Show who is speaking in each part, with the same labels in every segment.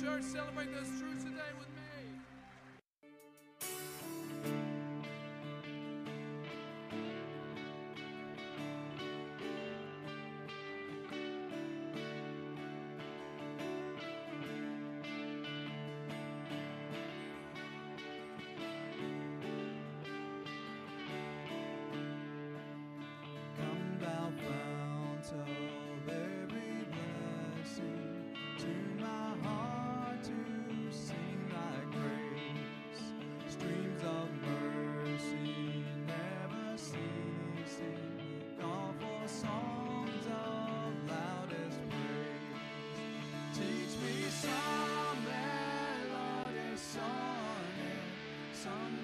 Speaker 1: church, celebrate those truths.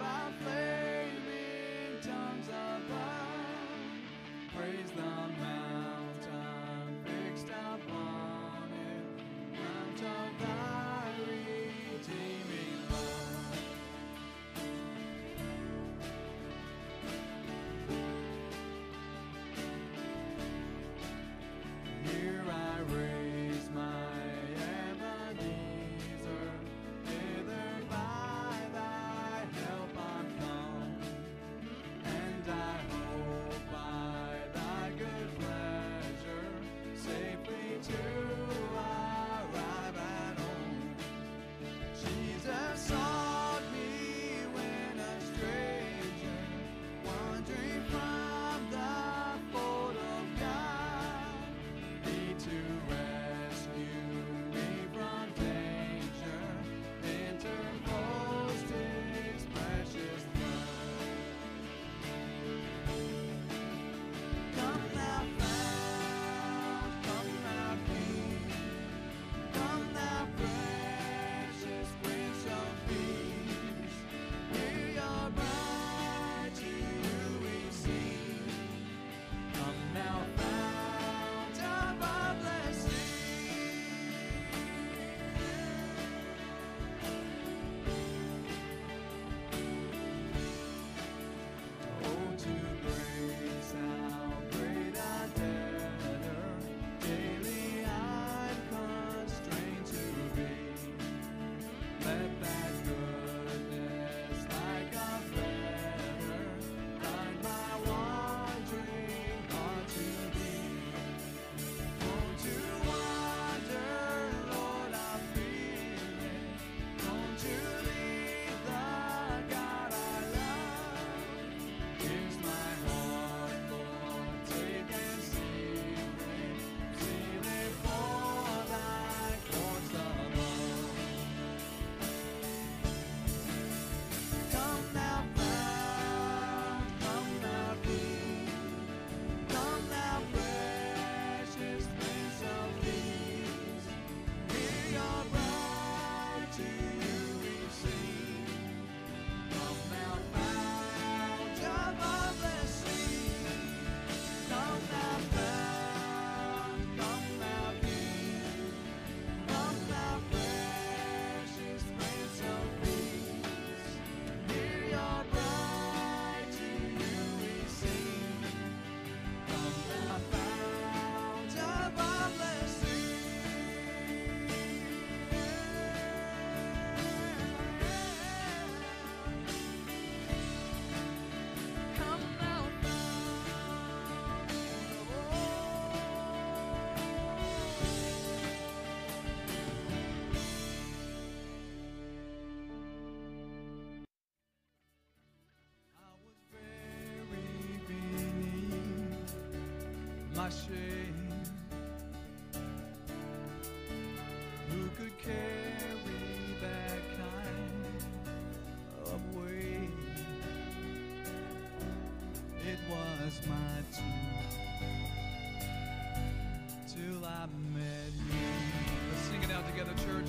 Speaker 2: thy flaming tongues above. Praise the man.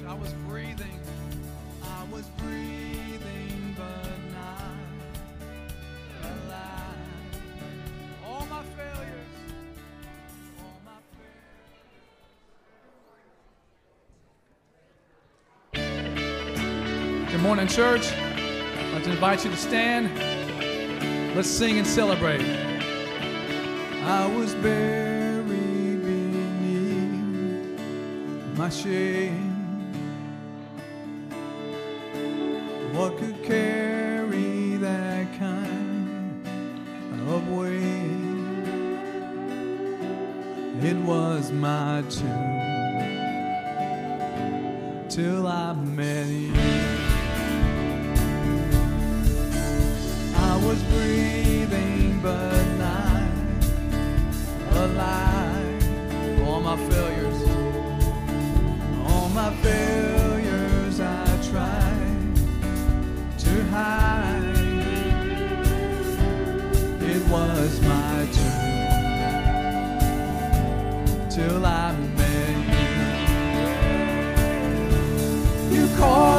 Speaker 2: I was
Speaker 1: breathing,
Speaker 2: I was breathing, but not alive.
Speaker 1: All my failures. Good morning, church. I'd like to invite you to stand. Let's sing and celebrate.
Speaker 2: I was buried beneath my shame. What could carry that kind of weight? It was my tune till I met you. I was breathing, but not alive. All my failures, all my failures. was my turn till I met you. You called.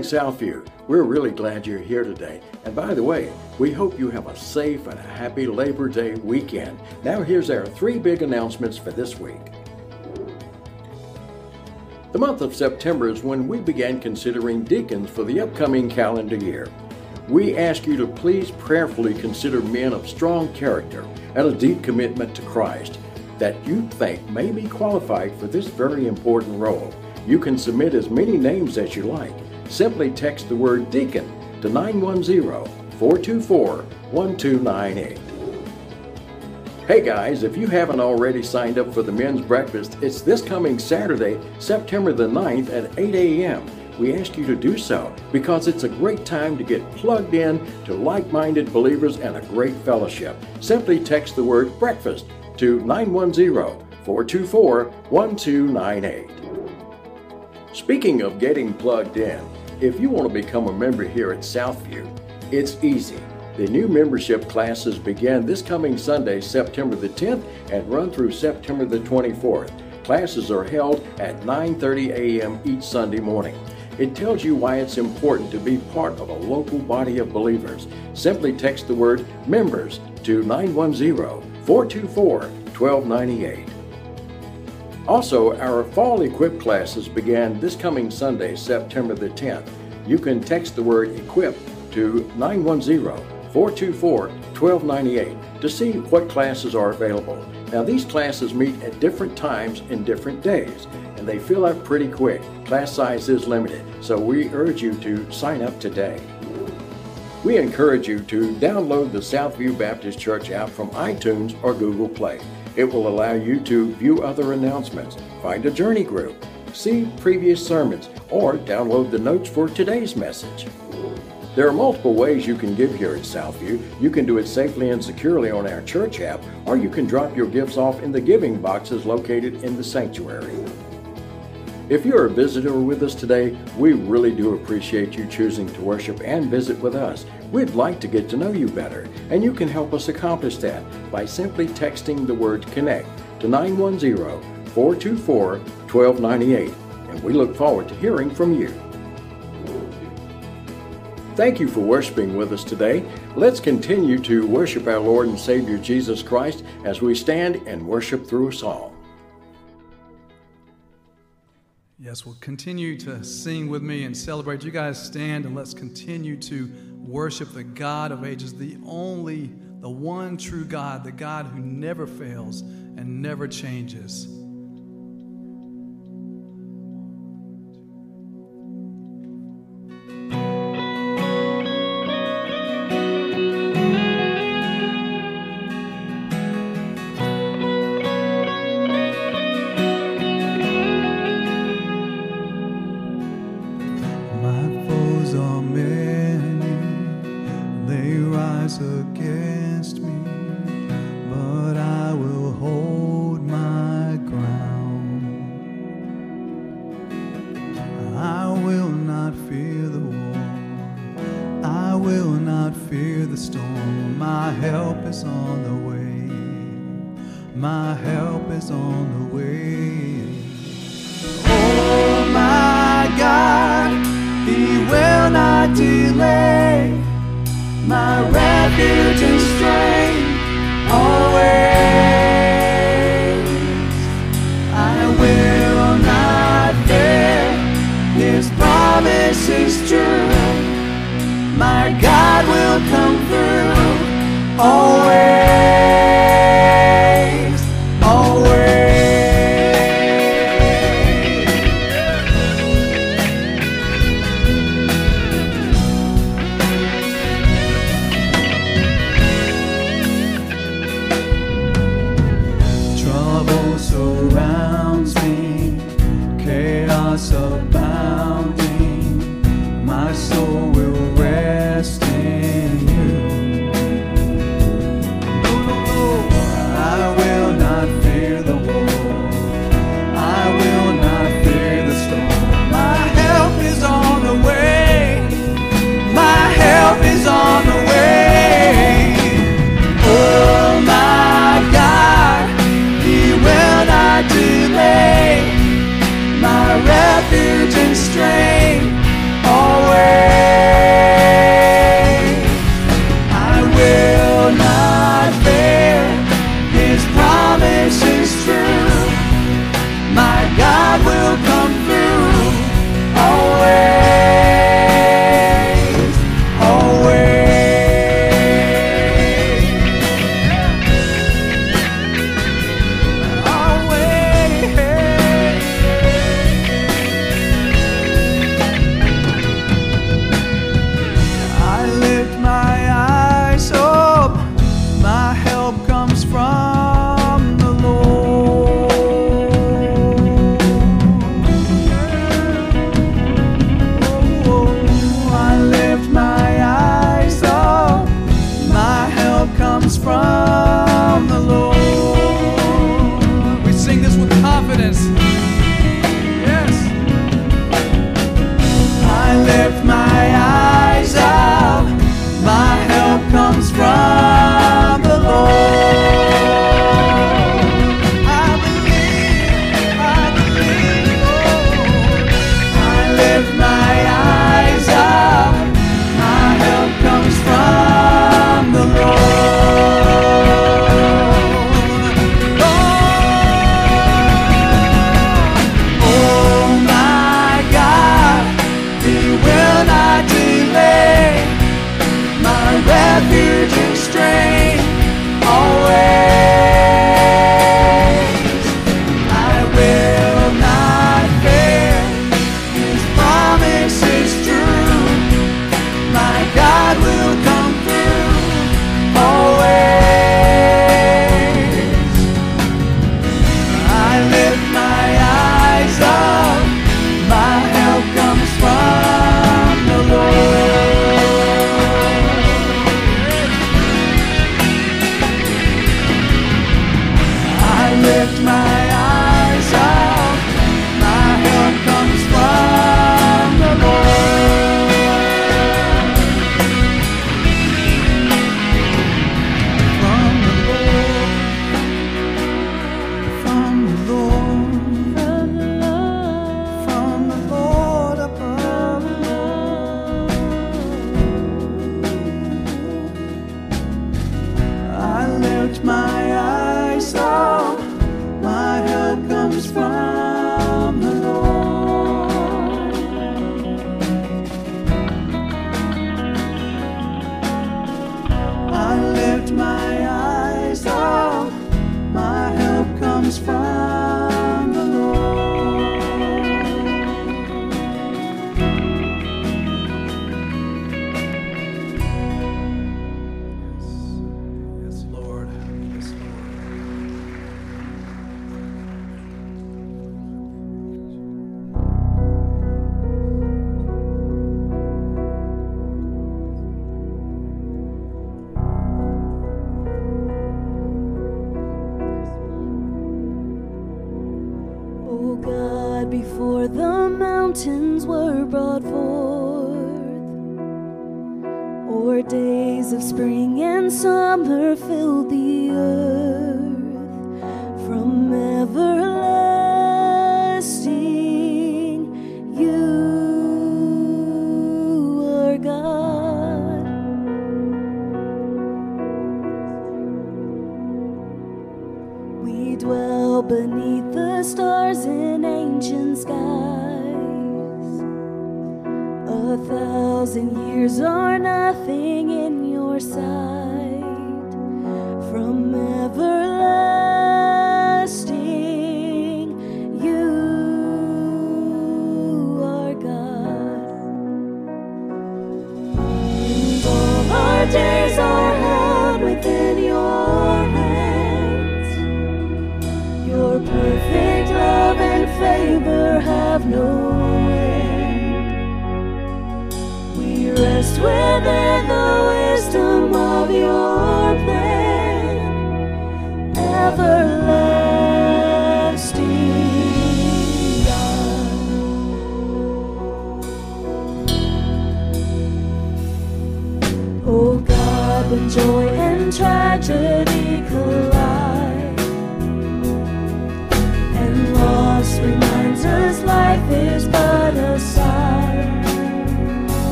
Speaker 3: Southview, we're really glad you're here today. And by the way, we hope you have a safe and a happy Labor Day weekend. Now, here's our three big announcements for this week. The month of September is when we began considering deacons for the upcoming calendar year. We ask you to please prayerfully consider men of strong character and a deep commitment to Christ that you think may be qualified for this very important role. You can submit as many names as you like simply text the word Deacon to 910 424 1298. Hey guys, if you haven't already signed up for the men's breakfast, it's this coming Saturday, September the 9th at 8 a.m. We ask you to do so because it's a great time to get plugged in to like minded believers and a great fellowship. Simply text the word breakfast to 910 424 1298. Speaking of getting plugged in, if you want to become a member here at Southview, it's easy. The new membership classes begin this coming Sunday, September the 10th, and run through September the 24th. Classes are held at 9:30 a.m. each Sunday morning. It tells you why it's important to be part of a local body of believers. Simply text the word members to 910-424-1298. Also, our fall equip classes began this coming Sunday, September the 10th. You can text the word equip to 910 424 1298 to see what classes are available. Now, these classes meet at different times in different days, and they fill up pretty quick. Class size is limited, so we urge you to sign up today. We encourage you to download the Southview Baptist Church app from iTunes or Google Play. It will allow you to view other announcements, find a journey group, see previous sermons, or download the notes for today's message. There are multiple ways you can give here at Southview. You can do it safely and securely on our church app, or you can drop your gifts off in the giving boxes located in the sanctuary. If you're a visitor with us today, we really do appreciate you choosing to worship and visit with us. We'd like to get to know you better, and you can help us accomplish that by simply texting the word connect to 910 424 1298, and we look forward to hearing from you. Thank you for worshiping with us today. Let's continue to worship our Lord and Savior Jesus Christ as we stand and worship through a song.
Speaker 2: Yes, we'll continue to sing with me and celebrate. You guys stand and let's continue to worship the God of ages, the only, the one true God, the God who never fails and never changes. storm. My help is on the way. My help
Speaker 4: is
Speaker 5: on the way.
Speaker 2: always.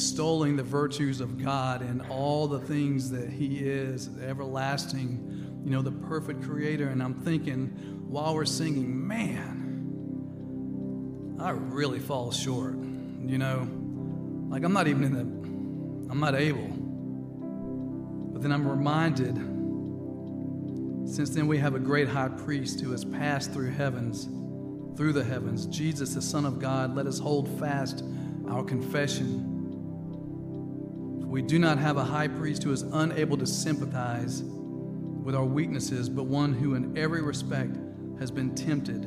Speaker 2: Extolling the virtues of God and all the things that He is, everlasting, you know, the perfect creator. And I'm thinking while we're singing, man, I really fall short. You know, like I'm not even in the, I'm not able. But then I'm reminded, since then we have a great high priest who has passed through heavens through the heavens. Jesus, the Son of God, let us hold fast our confession. We do not have a high priest who is unable to sympathize with our weaknesses, but one who, in every respect, has been tempted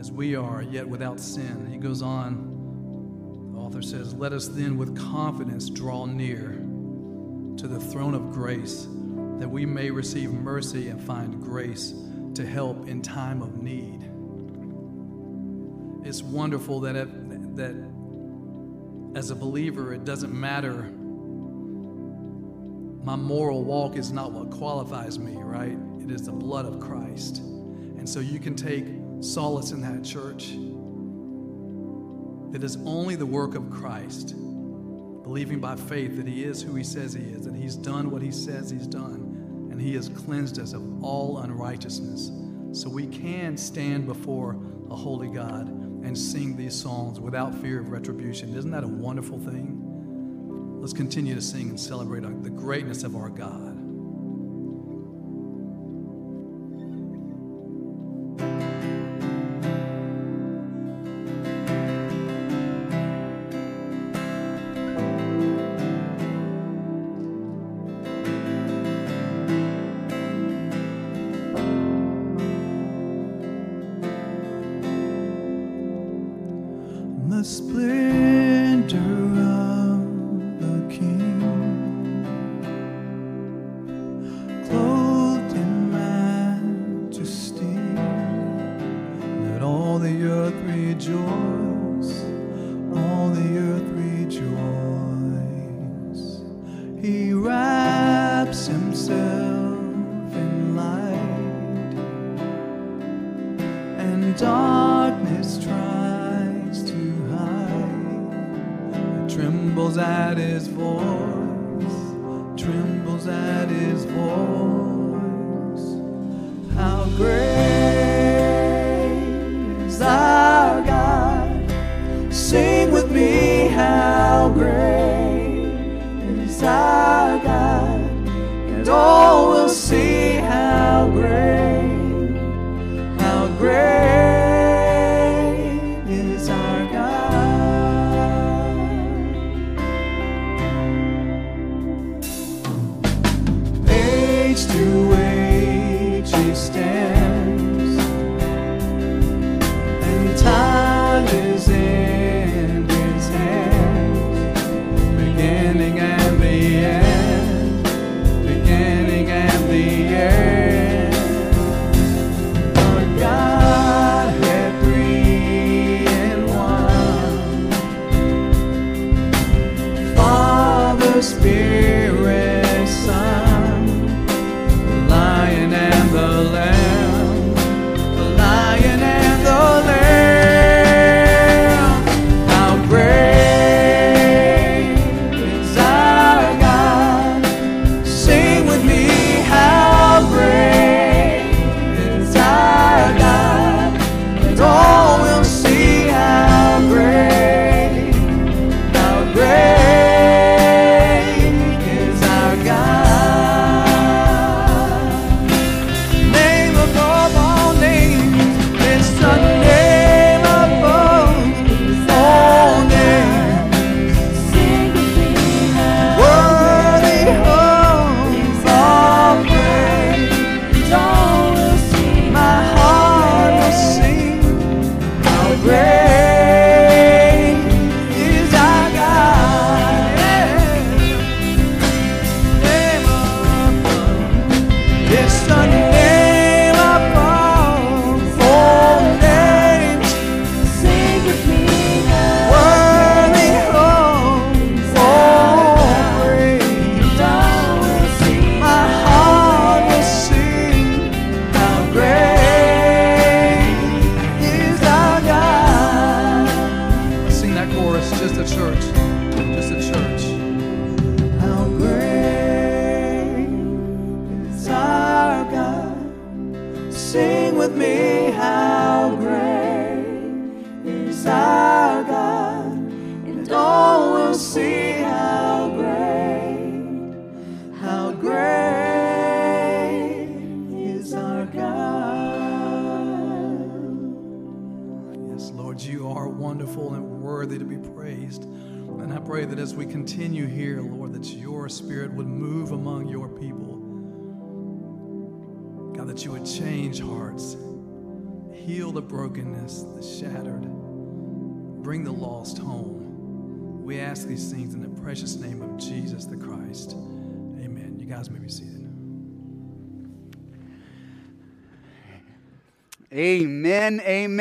Speaker 2: as we are, yet without sin. He goes on, the author says, Let us then with confidence draw near to the throne of grace that we may receive mercy and find grace to help in time of need it's wonderful that it, that as a believer it doesn't matter my moral walk is not what qualifies me right it is the blood of christ and so you can take solace in that church that is only the work of christ believing by faith that he is who he says he is that he's done what he says he's done and he has cleansed us of all unrighteousness so we can stand before a holy god and sing these songs without fear of retribution. Isn't that a wonderful thing? Let's continue to sing and celebrate the greatness of our God.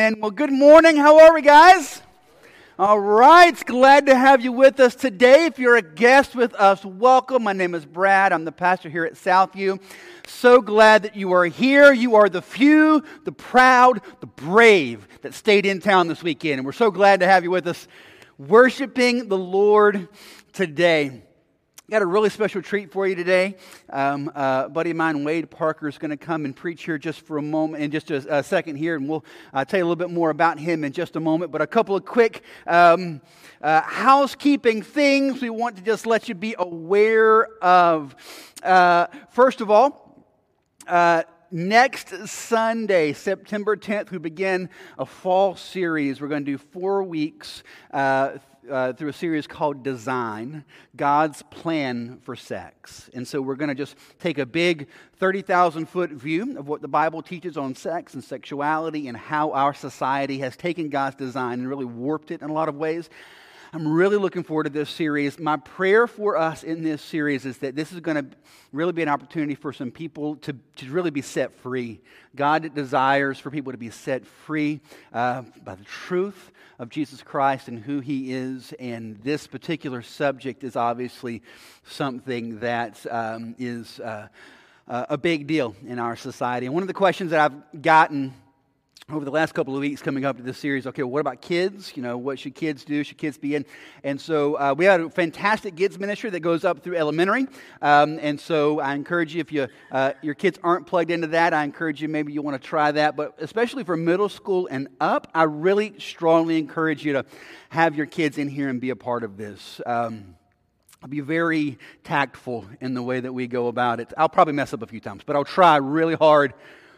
Speaker 1: Amen.
Speaker 6: Well, good morning. How are we, guys? All right. Glad to have you with us today. If you're a guest with us, welcome. My name is Brad. I'm the pastor here at Southview. So glad that you are here. You are the few, the proud, the brave that stayed in town this weekend. And we're so glad to have you with us worshiping the Lord today. Got a really special treat for you today. Um, uh, buddy of mine, Wade Parker, is going to come and preach here just for a moment, in just a, a second here, and we'll uh, tell you a little bit more about him in just a moment. But a couple of quick um, uh, housekeeping things we want to just let you be aware of. Uh, first of all, uh, next Sunday, September 10th, we begin a fall series. We're going to do four weeks uh, uh, through a series called Design God's Plan for Sex. And so we're going to just take a big 30,000 foot view of what the Bible teaches on sex and sexuality and how our society has taken God's design and really warped it in a lot of ways. I'm really looking forward to this series. My prayer for us in this series is that this is going to really be an opportunity for some people to, to really be set free. God desires for people to be set free uh, by the truth of Jesus Christ and who he is. And this particular subject is obviously something that um, is uh, a big deal in our society. And one of the questions that I've gotten over the last couple of weeks coming up to this series okay what about kids? You know what should kids do? Should kids be in? And so uh, we have a fantastic kids ministry that goes up through elementary. Um, and so i encourage you if you uh, your kids aren't plugged into that i encourage you maybe you want to try that. But especially for middle school and up i really strongly encourage you to have your kids in here and be a part of this. Um, I'll be very tactful in the way that we go about it. I'll probably mess up a few times, but I'll try really hard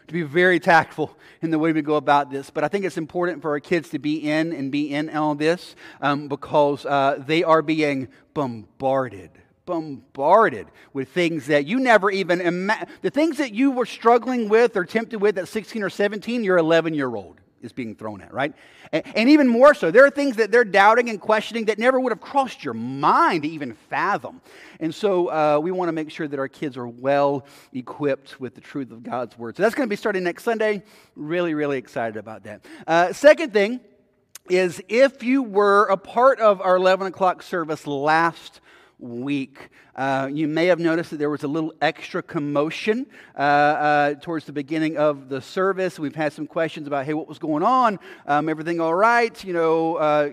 Speaker 6: to be very tactful in the way we go about this. But I think it's important for our kids to be in and be in all this um, because uh, they are being bombarded. Bombarded with things that you never even imagined. The things that you were struggling with or tempted with at 16 or 17, you're 11 year old is being thrown at, right? And, and, even more so, there are things that they're doubting and questioning that never would have crossed your mind to even fathom. And so uh, we want to make sure that our kids are well equipped with the truth of God's word. So that's going to be starting next Sunday. Really, really excited about that. Uh, second thing is if you were a part of our 11 o'clock service last week. Uh, you may have noticed that there was a little extra commotion uh, uh, towards the beginning of the service. We've had some questions about, hey, what was going on? Um, everything all right? You know, uh,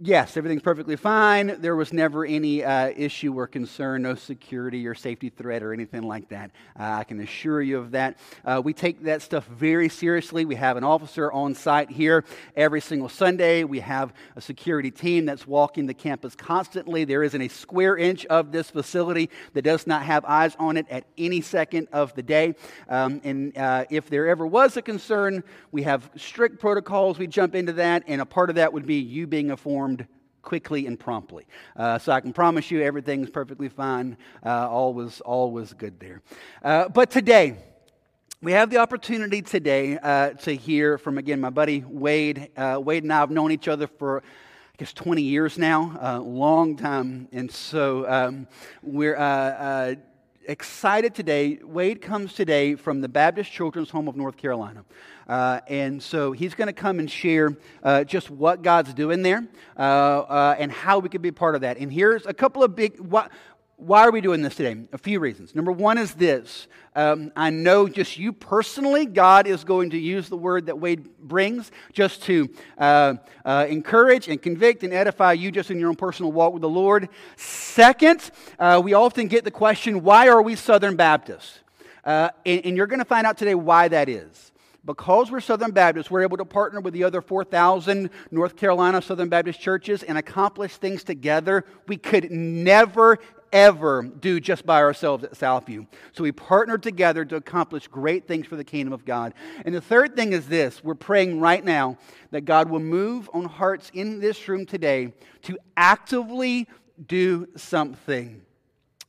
Speaker 6: Yes, everything's perfectly fine. There was never any uh, issue or concern, no security or safety threat or anything like that. Uh, I can assure you of that. Uh, we take that stuff very seriously. We have an officer on site here every single Sunday. We have a security team that's walking the campus constantly. There isn't a square inch of this facility that does not have eyes on it at any second of the day. Um, and uh, if there ever was a concern, we have strict protocols. We jump into that, and a part of that would be you being informed quickly and promptly. Uh, so I can promise you everything's perfectly fine. Uh, all, was, all was good there. Uh, but today, we have the opportunity today uh, to hear from, again, my buddy Wade. Uh, Wade and I have known each other for I guess 20 years now, a long time. And so um, we're uh, uh, excited today. Wade comes today from the Baptist Children's Home of North Carolina. Uh, and so he's going to come and share uh, just what God's doing there uh, uh, and how we could be part of that. And here's a couple of big. What, why are we doing this today? A few reasons. Number one is this um, I know just you personally, God is going to use the word that Wade brings just to uh, uh, encourage and convict and edify you just in your own personal walk with the Lord. Second, uh, we often get the question, why are we Southern Baptists? Uh, and, and you're going to find out today why that is because we're Southern Baptists, we're able to partner with the other 4,000 North Carolina Southern Baptist churches and accomplish things together we could never, ever do just by ourselves at Southview. So we partnered together to accomplish great things for the kingdom of God. And the third thing is this we're praying right now that God will move on hearts in this room today to actively do something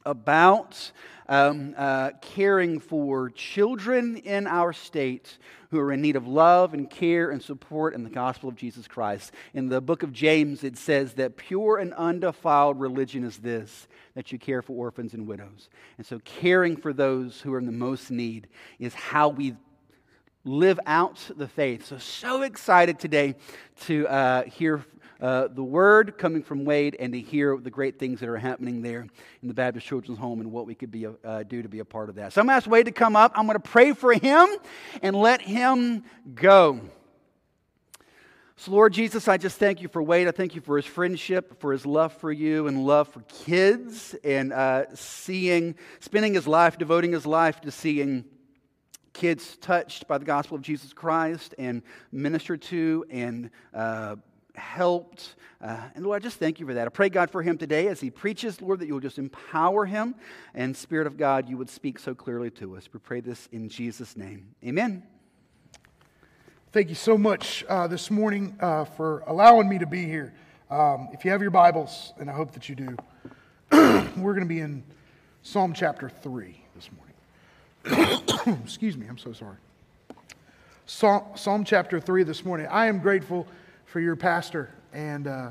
Speaker 6: about um, uh, caring for children in our state who are in need of love and care and support in the gospel of Jesus Christ. In the book of James, it says that pure and undefiled religion is this that you care for orphans and widows. And so, caring for those who are in the most need is how we live out the faith. So, so excited today to uh, hear uh, the word coming from Wade and to hear the great things that are happening there in the Baptist Children's Home and what we could be, uh, do to be a part of that. So I'm going to ask Wade to come up. I'm going to pray for him and let him go. So, Lord Jesus, I just thank you for Wade. I thank you for his friendship, for his love for you, and love for kids, and uh, seeing, spending his life, devoting his life to seeing kids touched by the gospel of Jesus Christ and ministered to and uh, helped. Uh, and Lord, I just thank you for that. I pray, God, for him today as he preaches, Lord, that you will just empower him. And Spirit of God, you would speak so clearly to us. We pray this in Jesus' name. Amen.
Speaker 7: Thank you so much uh, this morning uh, for allowing me to be here. Um, if you have your Bibles, and I hope that you do, we're going to be in Psalm chapter 3 this morning. Excuse me, I'm so sorry. Psalm, Psalm chapter 3 this morning. I am grateful for your pastor and uh,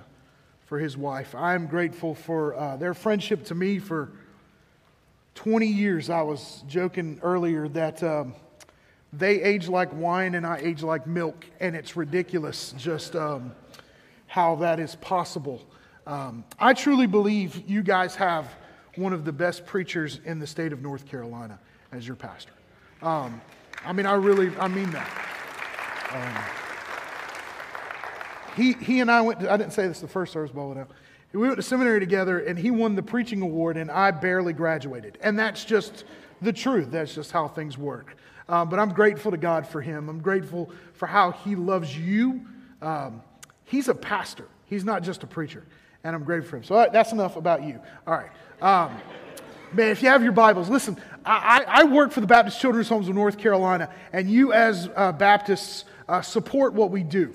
Speaker 7: for his wife. I'm grateful for uh, their friendship to me for 20 years. I was joking earlier that um, they age like wine and I age like milk, and it's ridiculous just um, how that is possible. Um, I truly believe you guys have one of the best preachers in the state of North Carolina as your pastor. Um, I mean, I really, I mean that. Um, he, he and I went to, I didn't say this the first service, but now. We went to seminary together and he won the preaching award and I barely graduated. And that's just the truth. That's just how things work. Uh, but I'm grateful to God for him. I'm grateful for how he loves you. Um, he's a pastor, he's not just a preacher. And I'm grateful for him. So that's enough about you. All right. Um, man, if you have your Bibles, listen, I, I, work for the Baptist Children's Homes of North Carolina, and you as uh, Baptists uh, support what we do.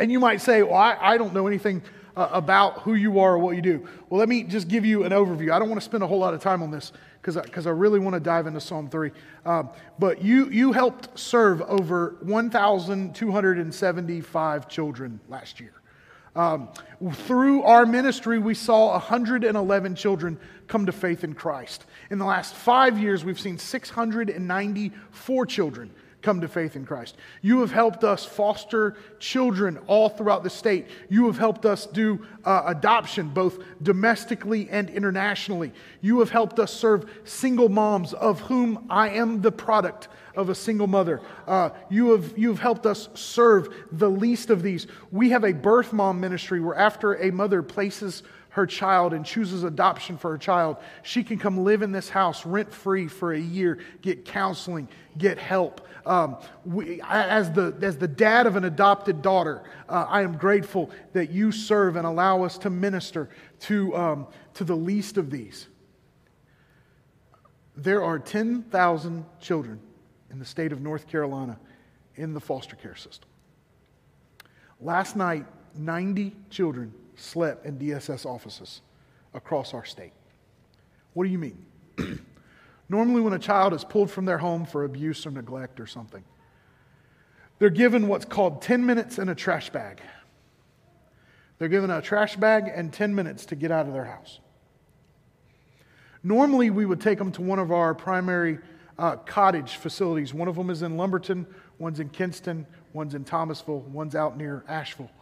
Speaker 7: And you might say, well, I, I don't know anything uh, about who you are or what you do. Well, let me just give you an overview. I don't want to spend a whole lot of time on this because I, I really want to dive into Psalm 3. Um, but you, you helped serve over 1,275 children last year. Um, through our ministry, we saw 111 children come to faith in Christ. In the last five years, we've seen 694 children come to faith in Christ. You have helped us foster children all throughout the state. You have helped us do uh, adoption, both domestically and internationally. You have helped us serve single moms, of whom I am the product of a single mother. Uh, you, have, you have helped us serve the least of these. We have a birth mom ministry where after a mother places her child and chooses adoption for her child, she can come live in this house rent free for a year, get counseling, get help. Um, we, as, the, as the dad of an adopted daughter, uh, I am grateful that you serve and allow us to minister to, um, to the least of these. There are 10,000 children in the state of North Carolina in the foster care system. Last night, 90 children slept in DSS offices across our state. What do you mean? Normally, when a child is pulled from their home for abuse or neglect or something, they're given what's called 10 minutes in a trash bag. They're given a trash bag and 10 minutes to get out of their house. Normally, we would take them to one of our primary uh, cottage facilities. One of them is in Lumberton, one's in Kinston, one's in Thomasville, one's out near Asheville.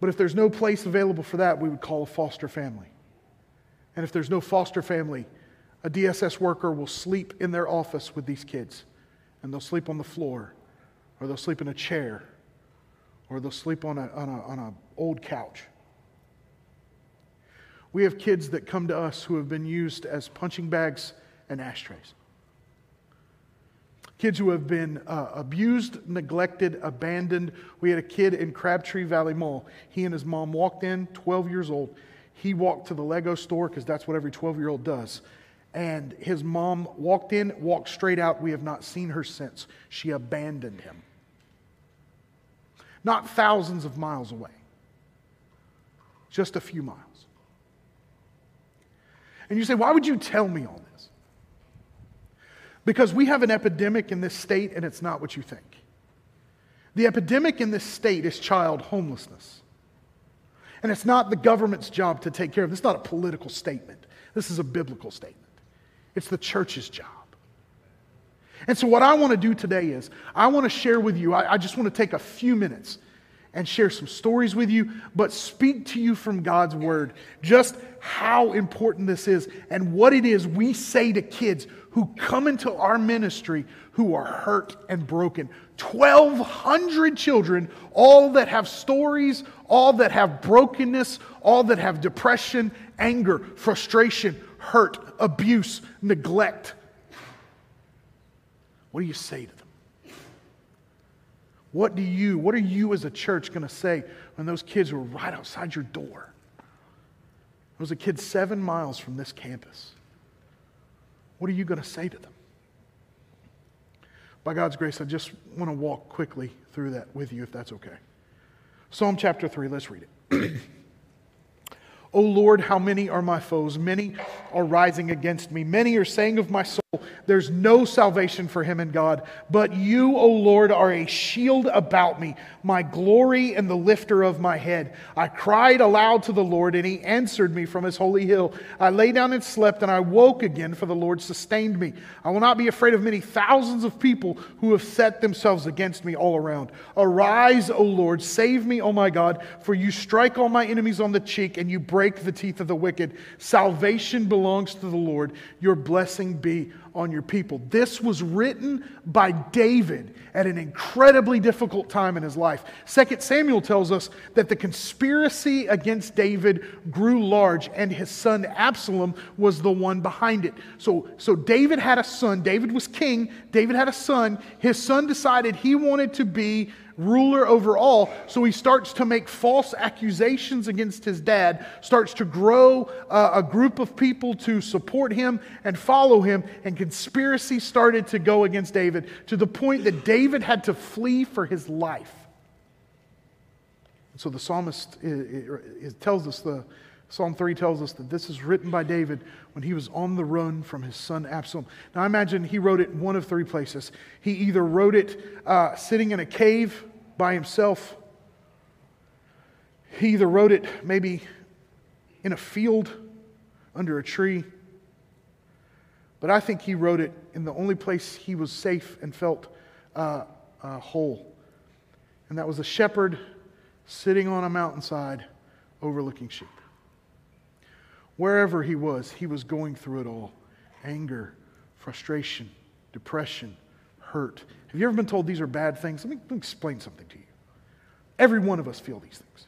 Speaker 7: But if there's no place available for that, we would call a foster family. And if there's no foster family, a DSS worker will sleep in their office with these kids. And they'll sleep on the floor, or they'll sleep in a chair, or they'll sleep on an on a, on a old couch. We have kids that come to us who have been used as punching bags and ashtrays. Kids who have been uh, abused, neglected, abandoned. We had a kid in Crabtree Valley Mall. He and his mom walked in, 12 years old. He walked to the Lego store because that's what every 12 year old does. And his mom walked in, walked straight out. We have not seen her since. She abandoned him. Not thousands of miles away, just a few miles. And you say, why would you tell me all this? Because we have an epidemic in this state and it's not what you think. The epidemic in this state is child homelessness. And it's not the government's job to take care of. This is not a political statement. This is a biblical statement. It's the church's job. And so, what I want to do today is, I want to share with you, I, I, just want to take a few minutes and share some stories with you, but speak to you from God's word just how important this is and what it is we say to kids who come into our ministry who are hurt and broken. 1,200 children, all that have stories, all that have brokenness, all that have depression, anger, frustration, hurt, abuse, neglect. What do you say to them? What do you, what are you as a church going to say when those kids were right outside your door? There was a kid seven miles from this campus. What are you going to say to them? By God's grace, I just want to walk quickly through that with you, if that's okay. Psalm chapter 3, let's read it. O Lord, how many are my foes? Many are rising against me. Many are saying of my soul, there's no salvation for him in God. But you, O Lord, are a shield about me, my glory and the lifter of my head. I cried aloud to the Lord, and he answered me from his holy hill. I lay down and slept, and I woke again, for the Lord sustained me. I will not be afraid of many thousands of people who have set themselves against me all around. Arise, O Lord, save me, O my God, for you strike all my enemies on the cheek, and you break the teeth of the wicked. Salvation belongs to the Lord. Your blessing be on your people. This was written by David at an incredibly difficult time in his life. Second Samuel tells us that the conspiracy against David grew large and his son Absalom was the one behind it. So, so David had a son. David was king. David had a son. His son decided he wanted to be ruler over all. So he starts to make false accusations against his dad, starts to grow uh, a group of people to support him and follow him, and conspiracy started to go against David to the point that David had to flee for his life. So the psalmist it, it, it tells us the Psalm 3 tells us that this is written by David when he was on the run from his son Absalom. Now, I imagine he wrote it in one of three places. He either wrote it uh, sitting in a cave by himself, he either wrote it maybe in a field under a tree, but I think he wrote it in the only place he was safe and felt uh, uh, whole. And that was a shepherd sitting on a mountainside overlooking sheep. Wherever he was, he was going through it all anger, frustration, depression, hurt. Have you ever been told these are bad things? Let me, let me explain something to you. Every one of us feel these things.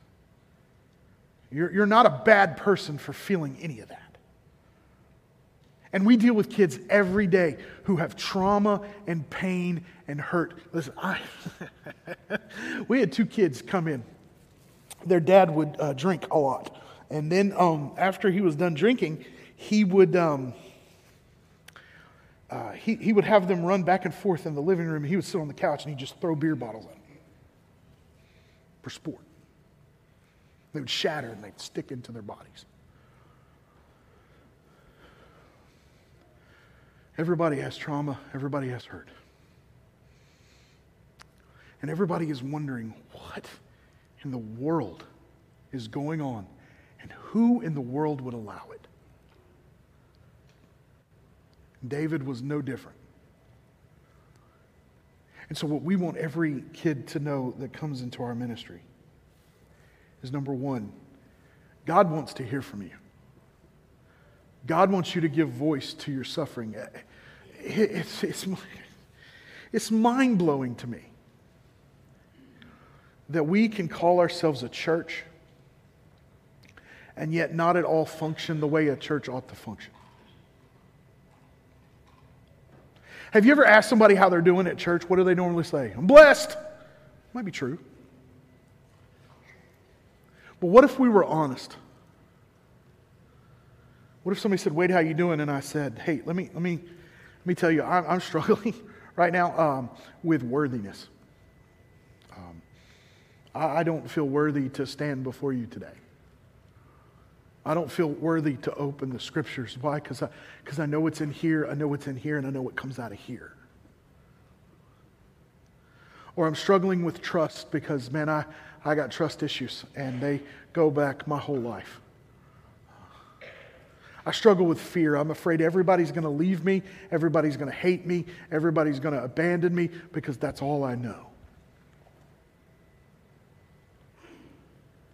Speaker 7: You're, you're not a bad person for feeling any of that. And we deal with kids every day who have trauma and pain and hurt. Listen, I, we had two kids come in. Their dad would uh, drink a lot. And then um, after he was done drinking, he would, um, uh, he, he would have them run back and forth in the living room. He would sit on the couch and he'd just throw beer bottles at them for sport. They would shatter and they'd stick into their bodies. Everybody has trauma, everybody has hurt. And everybody is wondering what in the world is going on and who in the world would allow it? David was no different. And so, what we want every kid to know that comes into our ministry is number one, God wants to hear from you. God wants you to give voice to your suffering. Eh, it's, it's, it's mind blowing to me that we can call ourselves a church and yet not at all function the way a church ought to function. Have you ever asked somebody how they're doing at church? What do they normally say? I'm blessed. Might be true. But what if we were honest? What if somebody said, "Wade, how you doing? And I said, hey, let me, let me, let me tell you, I'm, I'm struggling right now um, with worthiness. Um, I, I don't feel worthy to stand before you today. I don't feel worthy to open the scriptures. Why? Because I, cause I know what's in here, I know what's in here, and I know what comes out of here. Or I'm struggling with trust because, man, I, I got trust issues, and they go back my whole life. I struggle with fear. I'm afraid everybody's going to leave me, everybody's going to hate me, everybody's going to abandon me because that's all I know.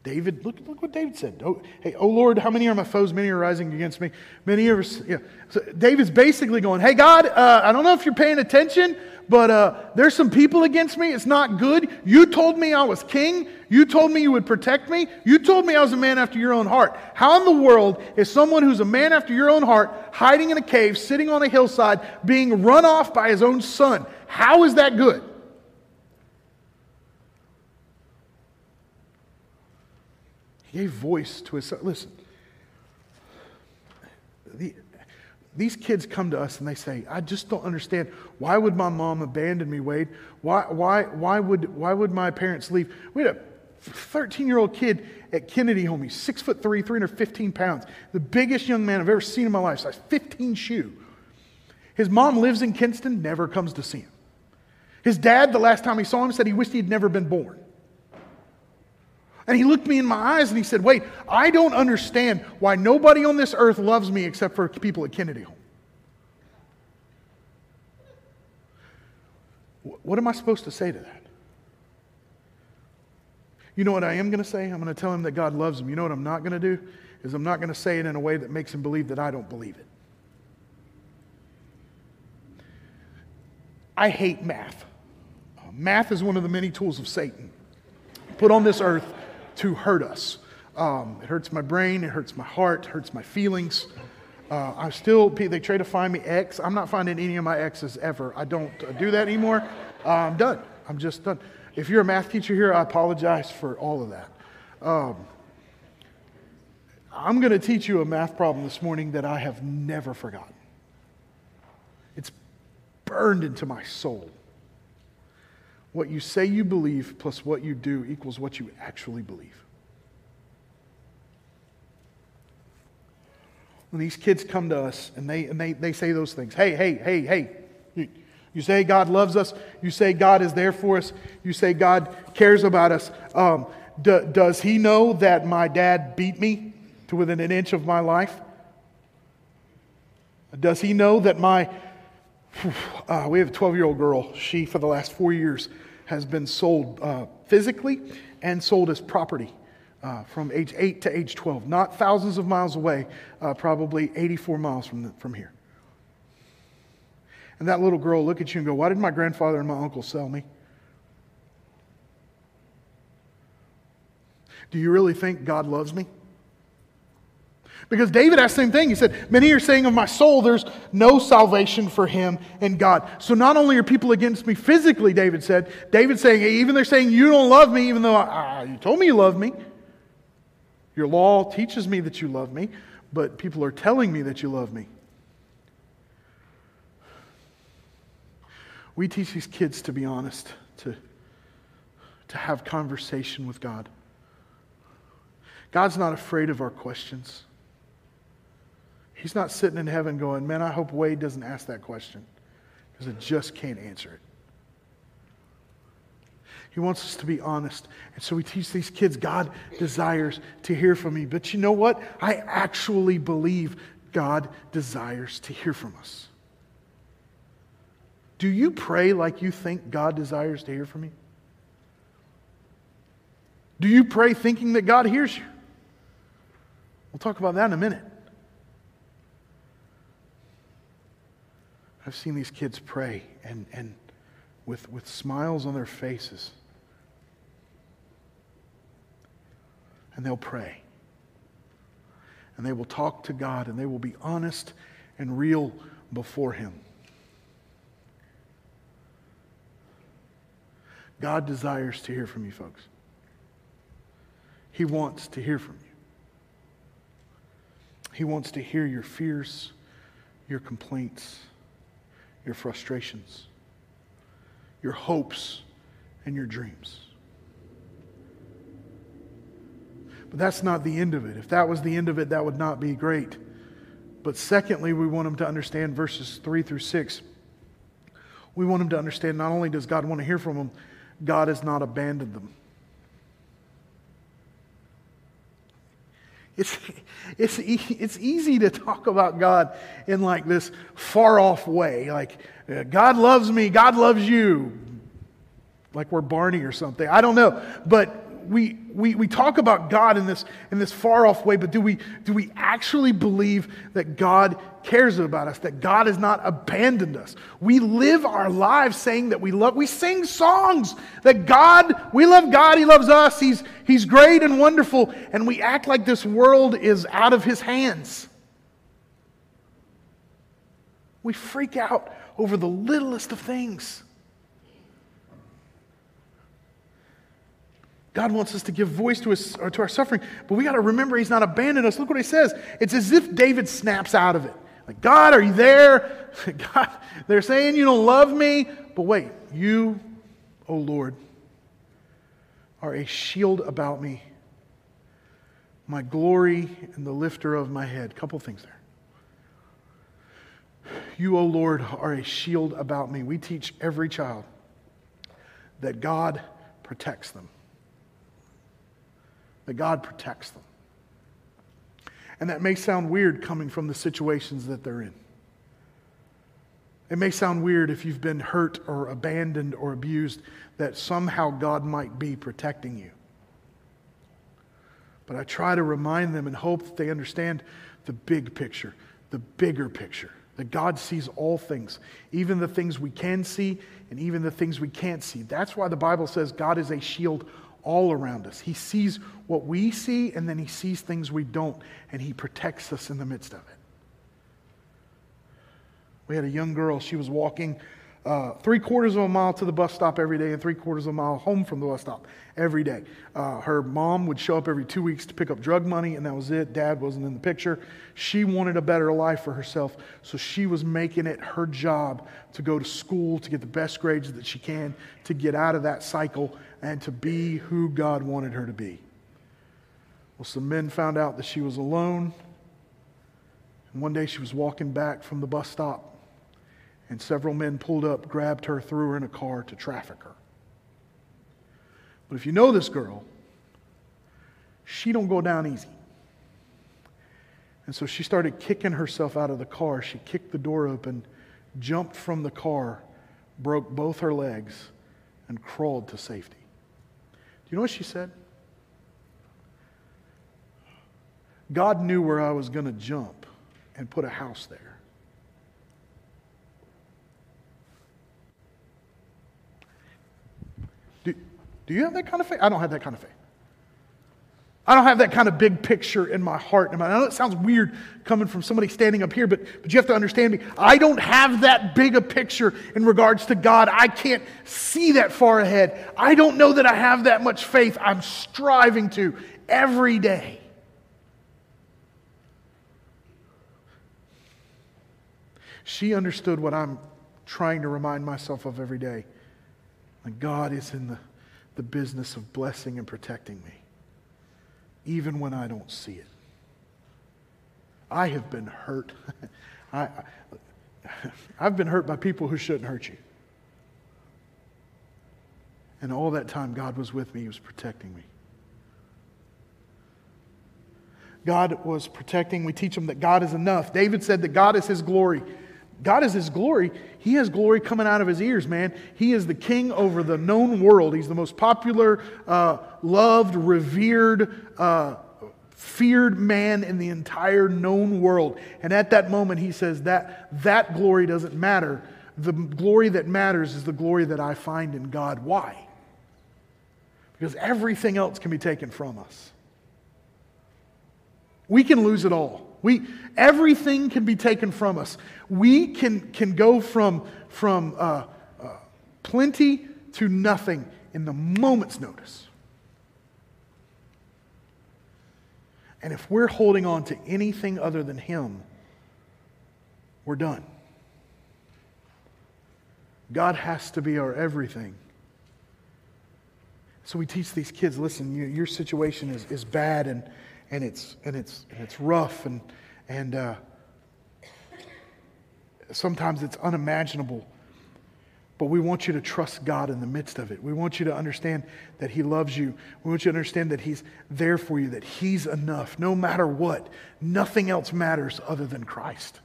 Speaker 7: David, look, look what David said. Oh, hey, oh Lord, how many are my foes? Many are rising against me. Many are, yeah. So David's basically going, hey, God, uh, I don't know if you're paying attention, but uh, there's some people against me. It's not good. You told me I was king. You told me you would protect me. You told me I was a man after your own heart. How in the world is someone who's a man after your own heart hiding in a cave, sitting on a hillside, being run off by his own son? How is that good? Gave voice to his son. Listen, the, these kids come to us and they say, I just don't understand. Why would my mom abandon me, Wade? Why, why, why, would, why would my parents leave? We had a 13 year old kid at Kennedy home. He's six foot three, 315 pounds. The biggest young man I've ever seen in my life, size 15 shoe. His mom lives in Kinston, never comes to see him. His dad, the last time he saw him, said he wished he'd never been born. And he looked me in my eyes and he said, Wade, I don't understand why nobody on this earth loves me except for people at Kennedy Home. What am I supposed to say to that? You know what I am going to say? I'm going to tell him that God loves him. You know what I'm not going to do? Is I'm not going to say it in a way that makes him believe that I don't believe it. I hate math. Uh, math is one of the many tools of Satan put on this earth to hurt us. Um, it hurts my brain, it hurts my heart, it hurts my feelings. Uh, I still, they try to find me X. I'm not finding any of my X's ever. I don't uh, do that anymore. Uh, I'm done. I'm just done. If you're a math teacher here, I apologize for all of that. Um, I'm going to teach you a math problem this morning that I have never forgotten. It's burned into my soul. What you say you believe plus what you do equals what you actually believe. When these kids come to us and they, and they, they say those things, hey, hey, hey, hey, you, say God loves us, you say God is there for us, you say God cares about us. Um, do, does he know that my dad beat me to within an inch of my life? Does he know that my, uh, we have a 12 year old girl, she, for the last four years, has been sold uh, physically and sold as property uh, from age 8 to age 12, not thousands of miles away, uh, probably 84 miles from, the, from here. And that little girl look at you and go, Why did my grandfather and my uncle sell me? Do you really think God loves me? Because David asked the same thing. He said, Many are saying of my soul, there's no salvation for him and God. So not only are people against me physically, David said, David saying, hey, even they're saying, You don't love me, even though I, you told me you love me. Your law teaches me that you love me, but people are telling me that you love me. We teach these kids to be honest, to, to have conversation with God. God's not afraid of our questions. He's not sitting in heaven going, Man, I hope Wade doesn't ask that question because I just can't answer it. He wants us to be honest. And so we teach these kids God desires to hear from me. But you know what? I actually believe God desires to hear from us. Do you pray like you think God desires to hear from you? Do you pray thinking that God hears you? We'll talk about that in a minute. I've seen these kids pray and, and with, with smiles on their faces. And they'll pray. And they will talk to God and they will be honest and real before Him. God desires to hear from you, folks. He wants to hear from you. He wants to hear your fears, your complaints your frustrations, your hopes, and your dreams. But that's not the end of it. If that was the end of it, that would not be great. But secondly, we want them to understand verses 3 through 6. We want them to understand not only does God want to hear from them, God has not abandoned them. It's, it's, it's easy to talk about God in like this far off way. Like, uh, God loves me, God loves you. Like we're Barney or something. I don't know. But we, we, we talk about God in this, in this far off way, but do we, do we actually believe that God cares about us, that God has not abandoned us? We live our lives saying that we love, we sing songs that God, we love God, He loves us, He's, he's great and wonderful, and we act like this world is out of His hands. We freak out over the littlest of things. God wants us to give voice to, us, to our suffering, but we got to remember He's not abandoned us. Look what He says. It's as if David snaps out of it. Like, God, are you there? God, they're saying you don't love me, but wait, you, O oh Lord, are a shield about me, my glory and the lifter of my head. Couple things there. You, O oh Lord, are a shield about me. We teach every child that God protects them that God protects them. And that may sound weird coming from the situations that they're in. It may sound weird if you've been hurt or abandoned or abused that somehow God might be protecting you. But I try to remind them and hope that they understand the big picture, the bigger picture, that God sees all things, even the things we can see and even the things we can't see. That's why the Bible says God is a shield all around us. He sees what we see, and then He sees things we don't, and He protects us in the midst of it. We had a young girl, she was walking uh, three quarters of a mile to the bus stop every day and three quarters of a mile home from the bus stop every day. Uh, her mom would show up every two weeks to pick up drug money, and that was it. Dad wasn't in the picture. She wanted a better life for herself, so she was making it her job to go to school, to get the best grades that she can, to get out of that cycle, and to be who God wanted her to be. Well, some men found out that she was alone. And one day she was walking back from the bus stop, and several men pulled up, grabbed her, threw her in a car to traffic her. But if you know this girl, she don't go down easy. And so she started kicking herself out of the car. She kicked the door open, jumped from the car, broke both her legs, and crawled to safety. Do you know what she said? God knew where I was going to jump and put a house there. Do, do you have that kind of faith? I don't have that kind of faith. I don't have that kind of big picture in my heart. I know it sounds weird coming from somebody standing up here, but, but you have to understand me. I don't have that big a picture in regards to God. I can't see that far ahead. I don't know that I have that much faith. I'm striving to every day. She understood what I'm trying to remind myself of every day. God is in the, the business of blessing and protecting me even when I don't see it. I have been hurt. I, I've been hurt by people who shouldn't hurt you. And all that time, God was with me, He was protecting me. God was protecting. We teach them that God is enough. David said that God is His glory. God is His glory. He has glory coming out of His ears, man. He is the king over the known world. He's the most popular, uh, loved, revered, uh, feared man in the entire known world. And at that moment, He says that that glory doesn't matter. The glory that matters is the glory that I find in God. Why? Because everything else can be taken from us. We can lose it all. We, everything can be taken from us. We can, can go from, from uh, uh, plenty to nothing in the moment's notice. And if we're holding on to anything other than Him, we're done. God has to be our everything. So we teach these kids listen, you, your situation is, is bad and, and, it's, and, it's, and it's rough and, and uh, sometimes it's unimaginable. But we want you to trust God in the midst of it. We want you to understand that He loves you. We want you to understand that He's there for you, that He's enough, no matter what. Nothing else matters other than Christ.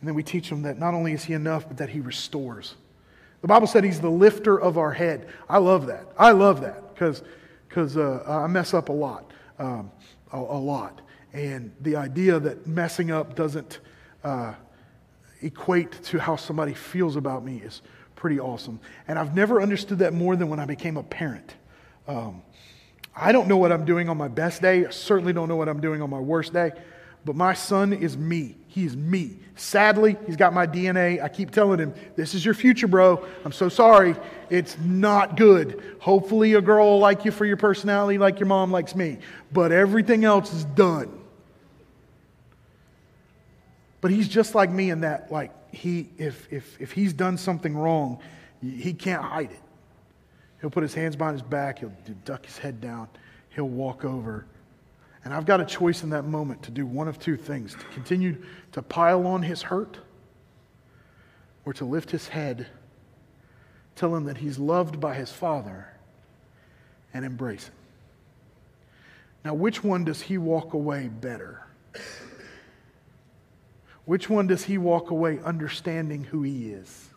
Speaker 7: And then we teach them that not only is He enough, but that He restores. The Bible said He's the lifter of our head. I love that. I love that because because uh, I mess up a lot, um, a, a, lot. And the idea that messing up doesn't uh, equate to how somebody feels about me is pretty awesome. And I've never understood that more than when I became a parent. Um, I don't know what I'm doing on my best day. I certainly don't know what I'm doing on my worst day. But my son is me. He is me. Sadly, he's got my DNA. I keep telling him, This is your future, bro. I'm so sorry. It's not good. Hopefully, a girl will like you for your personality, like your mom likes me. But everything else is done. But he's just like me in that, like, he, if, if, if he's done something wrong, he can't hide it. He'll put his hands behind his back, he'll duck his head down, he'll walk over. And I've got a choice in that moment to do one of two things to continue to pile on his hurt or to lift his head, tell him that he's loved by his father, and embrace him. Now, which one does he walk away better? Which one does he walk away understanding who he is?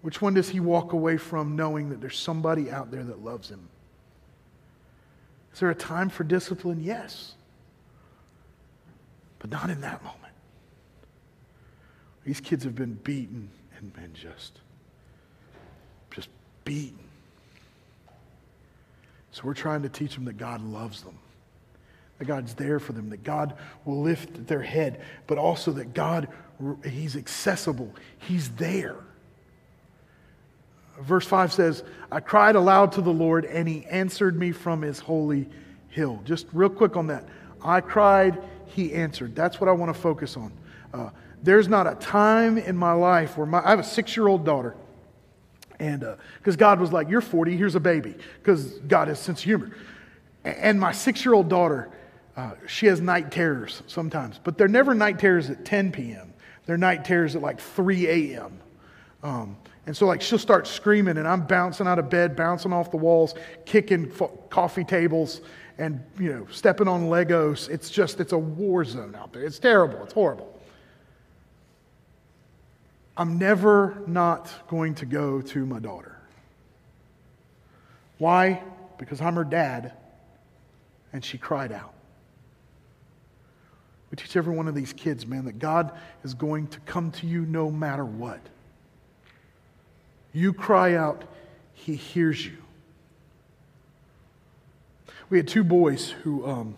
Speaker 7: Which one does he walk away from knowing that there's somebody out there that loves him? Is there a time for discipline? Yes. But not in that moment. These kids have been beaten and been just, just beaten. So we're trying to teach them that God loves them that God's there for them, that God will lift their head, but also that God, He's accessible, He's there. Verse 5 says, I cried aloud to the Lord, and He answered me from His holy hill. Just real quick on that. I cried, He answered. That's what I want to focus on. Uh, there's not a time in my life where my, I have a six year old daughter. And because uh, God was like, You're 40, here's a baby, because God has sense of humor. And my six year old daughter, uh, she has night terrors sometimes, but they're never night terrors at 10 p.m. They're night terrors at like 3 a.m. Um, and so, like, she'll start screaming, and I'm bouncing out of bed, bouncing off the walls, kicking coffee tables, and, you know, stepping on Legos. It's just, it's a war zone out there. It's terrible. It's horrible. I'm never not going to go to my daughter. Why? Because I'm her dad, and she cried out. We teach every one of these kids, man, that God is going to come to you no matter what. You cry out, He hears you. We had two boys who um,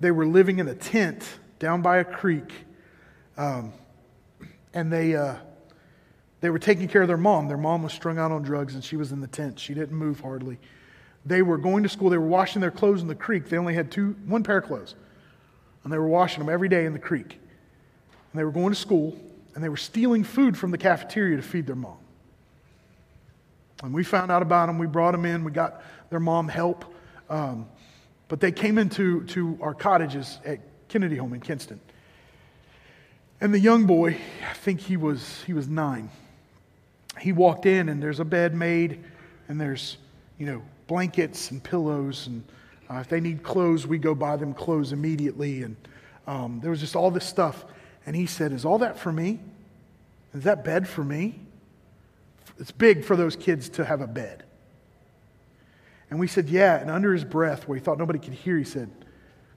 Speaker 7: they were living in a tent down by a creek, um, and they uh, they were taking care of their mom. Their mom was strung out on drugs, and she was in the tent. She didn't move hardly. They were going to school. They were washing their clothes in the creek. They only had two, one pair of clothes and they were washing them every day in the creek. And they were going to school, and they were stealing food from the cafeteria to feed their mom. And we found out about them. We brought them in. We got their mom help. Um, but they came into to our cottages at Kennedy Home in Kinston. And the young boy, I think he was, he was nine, he walked in, and there's a bed made, and there's, you know, blankets and pillows and uh, if they need clothes, we go buy them clothes immediately. And um, there was just all this stuff. And he said, Is all that for me? Is that bed for me? It's big for those kids to have a bed. And we said, Yeah. And under his breath, where he thought nobody could hear, he said,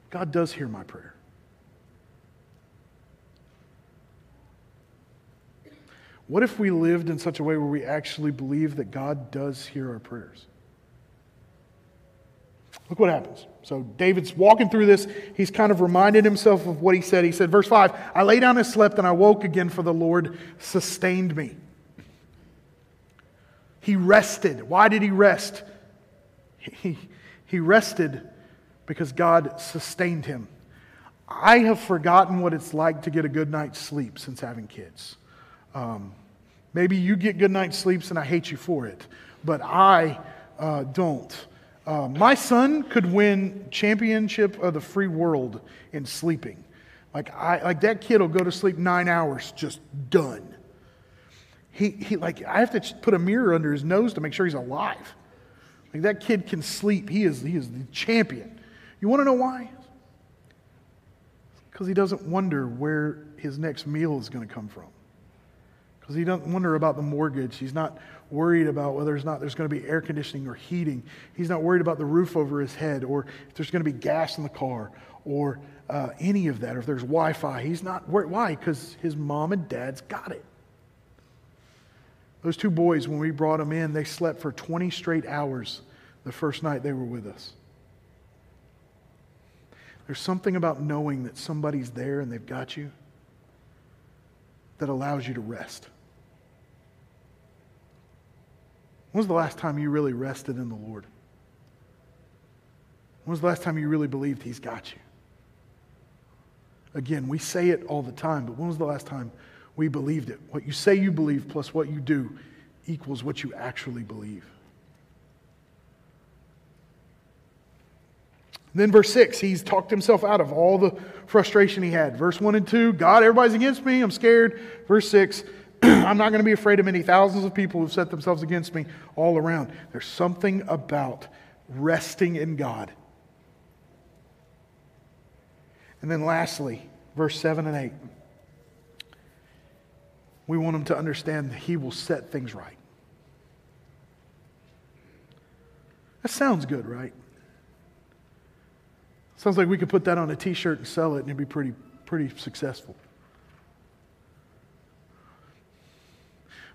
Speaker 7: God does hear my prayer. What if we lived in such a way where we actually believe that God does hear our prayers? Look what happens. So David's walking through this. He's kind of reminded himself of what he said. He said, verse 5 I lay down and slept, and I woke again, for the Lord sustained me. He rested. Why did he rest? He, he rested because God sustained him. I have forgotten what it's like to get a good night's sleep since having kids. Um, maybe you get good night's sleeps and I hate you for it, but I uh, don't. Uh, my son could win championship of the free world in sleeping. Like, I, like that kid will go to sleep nine hours, just done. He, he, like, I have to put a mirror under his nose to make sure he's alive. Like, that kid can sleep. He is, he is the champion. You want to know why? Because he doesn't wonder where his next meal is going to come from. Because he doesn't wonder about the mortgage. He's not worried about whether or not there's going to be air conditioning or heating. He's not worried about the roof over his head or if there's going to be gas in the car or uh, any of that or if there's Wi Fi. He's not worried. Why? Because his mom and dad's got it. Those two boys, when we brought them in, they slept for 20 straight hours the first night they were with us. There's something about knowing that somebody's there and they've got you that allows you to rest. When was the last time you really rested in the Lord? When was the last time you really believed He's got you? Again, we say it all the time, but when was the last time we believed it? What you say you believe plus what you do equals what you actually believe. Then, verse 6, he's talked himself out of all the frustration he had. Verse 1 and 2, God, everybody's against me. I'm scared. Verse 6, I'm not going to be afraid of many thousands of people who've set themselves against me all around. There's something about resting in God. And then, lastly, verse 7 and 8, we want him to understand that he will set things right. That sounds good, right? Sounds like we could put that on a t shirt and sell it and it'd be pretty, pretty successful.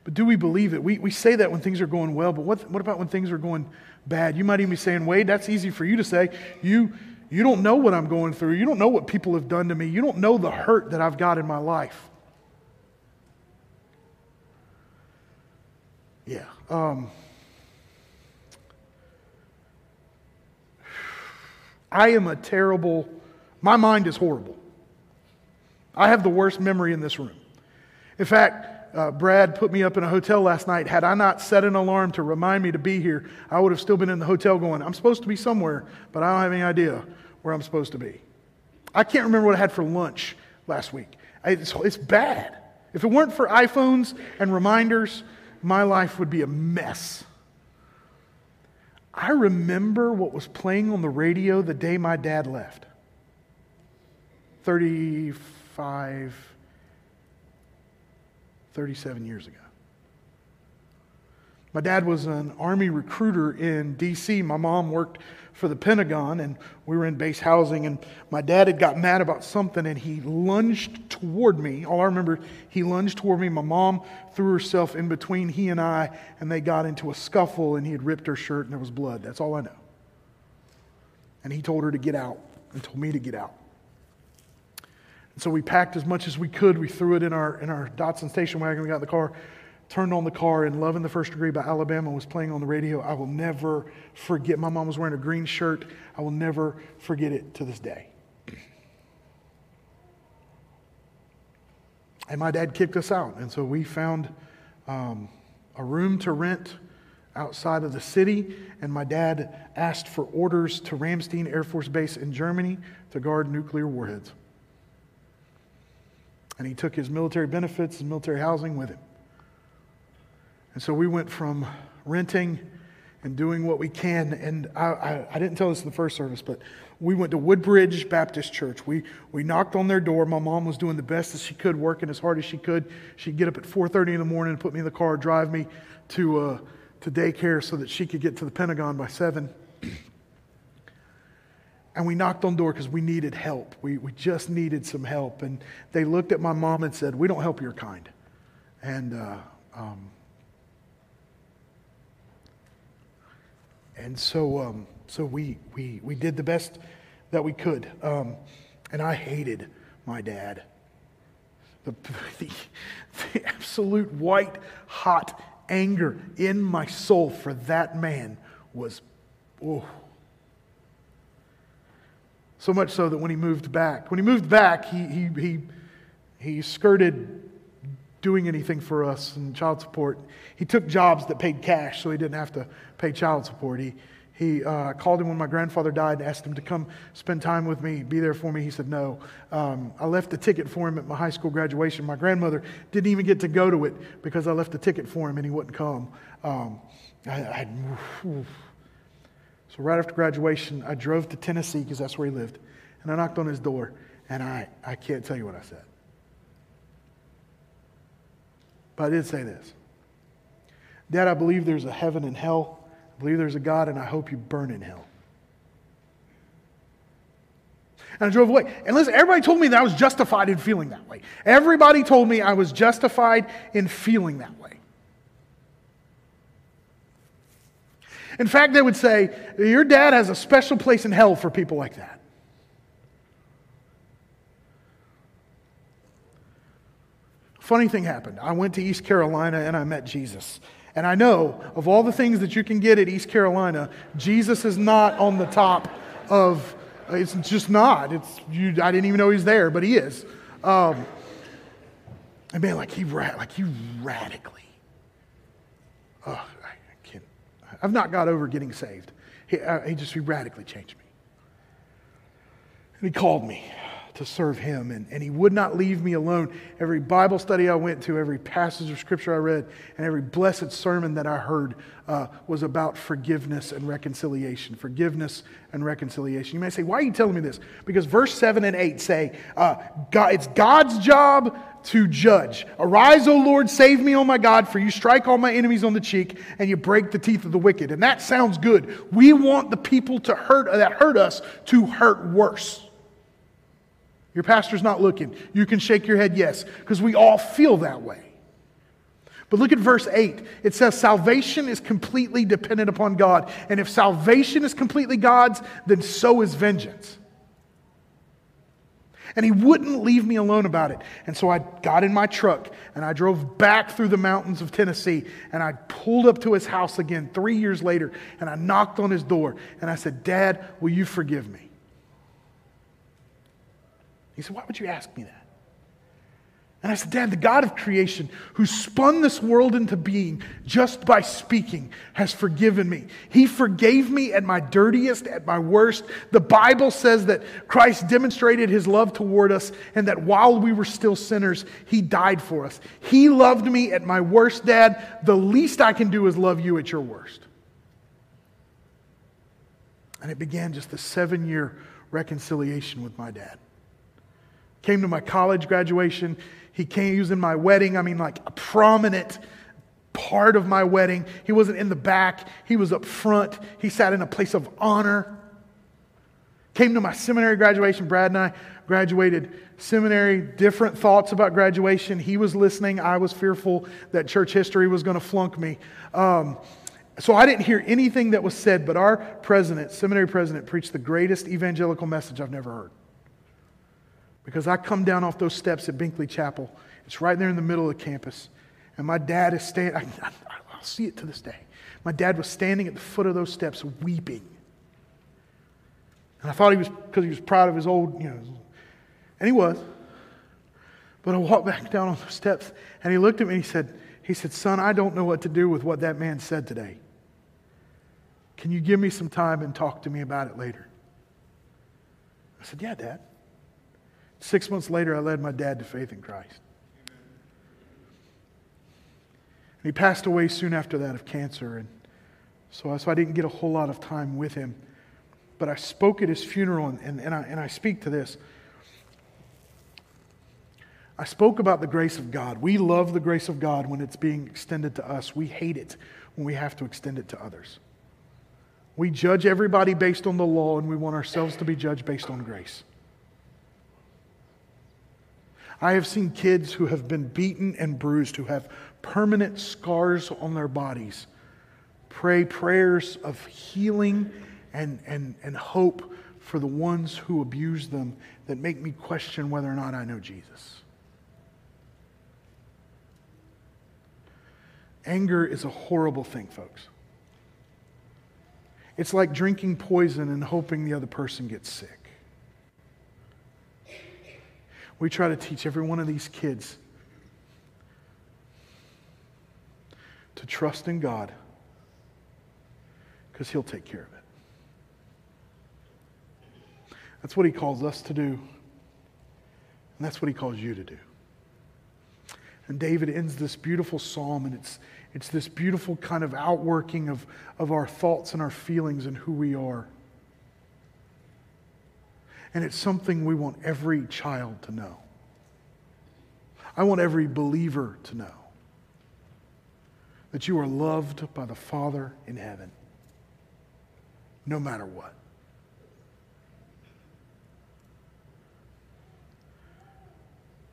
Speaker 7: But do we believe it? We, we say that when things are going well, but what, what about when things are going bad? You might even be saying, Wade, that's easy for you to say. You, you don't know what I'm going through. You don't know what people have done to me. You don't know the hurt that I've got in my life. Yeah. Um, I am a terrible, my mind is horrible. I have the worst memory in this room. In fact, uh, Brad put me up in a hotel last night. Had I not set an alarm to remind me to be here, I would have still been in the hotel going, I'm supposed to be somewhere, but I don't have any idea where I'm supposed to be. I can't remember what I had for lunch last week. It's, it's bad. If it weren't for iPhones and reminders, my life would be a mess. I remember what was playing on the radio the day my dad left 35, 37 years ago. My dad was an Army recruiter in D.C. My mom worked for the Pentagon, and we were in base housing. And my dad had got mad about something, and he lunged toward me. All I remember, he lunged toward me. My mom threw herself in between he and I, and they got into a scuffle, and he had ripped her shirt, and there was blood. That's all I know. And he told her to get out, and told me to get out. And so we packed as much as we could. We threw it in our in our Datsun station wagon. We got in the car turned on the car and Love in the First Degree by Alabama was playing on the radio. I will never forget. My mom was wearing a green shirt. I will never forget it to this day. And my dad kicked us out. And so we found um, a room to rent outside of the city. And my dad asked for orders to Ramstein Air Force Base in Germany to guard nuclear warheads. And he took his military benefits, and military housing with him. And so we went from renting and doing what we can. And I, I, I, didn't tell this in the first service, but we went to Woodbridge Baptist Church. We, we knocked on their door. My mom was doing the best that she could, working as hard as she could. She'd get up at 4.30 in the morning and put me in the car, drive me to, uh, to daycare so that she could get to the Pentagon by 7. And we knocked on door because we needed help. We, we just needed some help. And they looked at my mom and said, we don't help your kind. And uh, um, And so, um, so we, we, we did the best that we could. Um, and I hated my dad. The, the, the absolute white hot anger in my soul for that man was, oh. So much so that when he moved back, when he moved back, he, he, he, he skirted doing anything for us and child support. He took jobs that paid cash so he didn't have to pay child support. He, he uh, called him when my grandfather died and asked him to come spend time with me, be there for me. He said no. Um, I left a ticket for him at my high school graduation. My grandmother didn't even get to go to it because I left a ticket for him and he wouldn't come. Um, I, I, so right after graduation, I drove to Tennessee because that's where he lived, and I knocked on his door, and I, I can't tell you what I said. But I did say this Dad, I believe there's a heaven and hell. I believe there's a God, and I hope you burn in hell. And I drove away. And listen, everybody told me that I was justified in feeling that way. Everybody told me I was justified in feeling that way. In fact, they would say, Your dad has a special place in hell for people like that. Funny thing happened. I went to East Carolina and I met Jesus. And I know of all the things that you can get at East Carolina, Jesus is not on the top of, it's just not. It's, you, I didn't even know he's there, but he is. Um, and man, like he, like he radically, oh, I can't, I've not got over getting saved. He, uh, he just, he radically changed me. And he called me to serve him. And, and he would not leave me alone. Every Bible study I went to, every passage of scripture I read, and every blessed sermon that I heard uh, was about forgiveness and reconciliation. Forgiveness and reconciliation. You may say, why are you telling me this? Because verse 7 and 8 say, uh, God, it's God's job to judge. Arise, O Lord, save me, O my God, for you strike all my enemies on the cheek and you break the teeth of the wicked. And that sounds good. We want the people to hurt that hurt us to hurt worse. Your pastor's not looking. You can shake your head yes, because we all feel that way. But look at verse 8. It says, Salvation is completely dependent upon God. And if salvation is completely God's, then so is vengeance. And he wouldn't leave me alone about it. And so I got in my truck and I drove back through the mountains of Tennessee and I pulled up to his house again three years later and I knocked on his door and I said, Dad, will you forgive me? He said, Why would you ask me that? And I said, Dad, the God of creation who spun this world into being just by speaking has forgiven me. He forgave me at my dirtiest, at my worst. The Bible says that Christ demonstrated his love toward us and that while we were still sinners, he died for us. He loved me at my worst, Dad. The least I can do is love you at your worst. And it began just a seven year reconciliation with my dad came to my college graduation. He came, he was in my wedding. I mean, like a prominent part of my wedding. He wasn't in the back, he was up front. He sat in a place of honor. Came to my seminary graduation. Brad and I graduated seminary, different thoughts about graduation. He was listening. I was fearful that church history was going to flunk me. Um, so I didn't hear anything that was said, but our president, seminary president, preached the greatest evangelical message I've never heard. Because I come down off those steps at Binkley Chapel. It's right there in the middle of the campus. And my dad is standing, I, will see it to this day. My dad was standing at the foot of those steps weeping. And I thought he was, because he was proud of his old, you know, and he was. But I walked back down on the steps and he looked at me and he said, he said, Son, I don't know what to do with what that man said today. Can you give me some time and talk to me about it later? I said, Yeah, Dad. Six months later, I led my dad to faith in Christ. And he passed away soon after that of cancer. And so, so I didn't get a whole lot of time with him. But I spoke at his funeral, and, and, and, I, and I speak to this. I spoke about the grace of God. We love the grace of God when it's being extended to us. We hate it when we have to extend it to others. We judge everybody based on the law, and we want ourselves to be judged based on grace. I have seen kids who have been beaten and bruised, who have permanent scars on their bodies, pray prayers of healing and, and, and hope for the ones who abuse them that make me question whether or not I know Jesus. Anger is a horrible thing, folks. It's like drinking poison and hoping the other person gets sick. We try to teach every one of these kids to trust in God because He'll take care of it. That's what He calls us to do, and that's what He calls you to do. And David ends this beautiful psalm, and it's, it's this beautiful kind of outworking of, of our thoughts and our feelings and who we are. And it's something we want every child to know. I want every believer to know that you are loved by the Father in heaven, no matter what.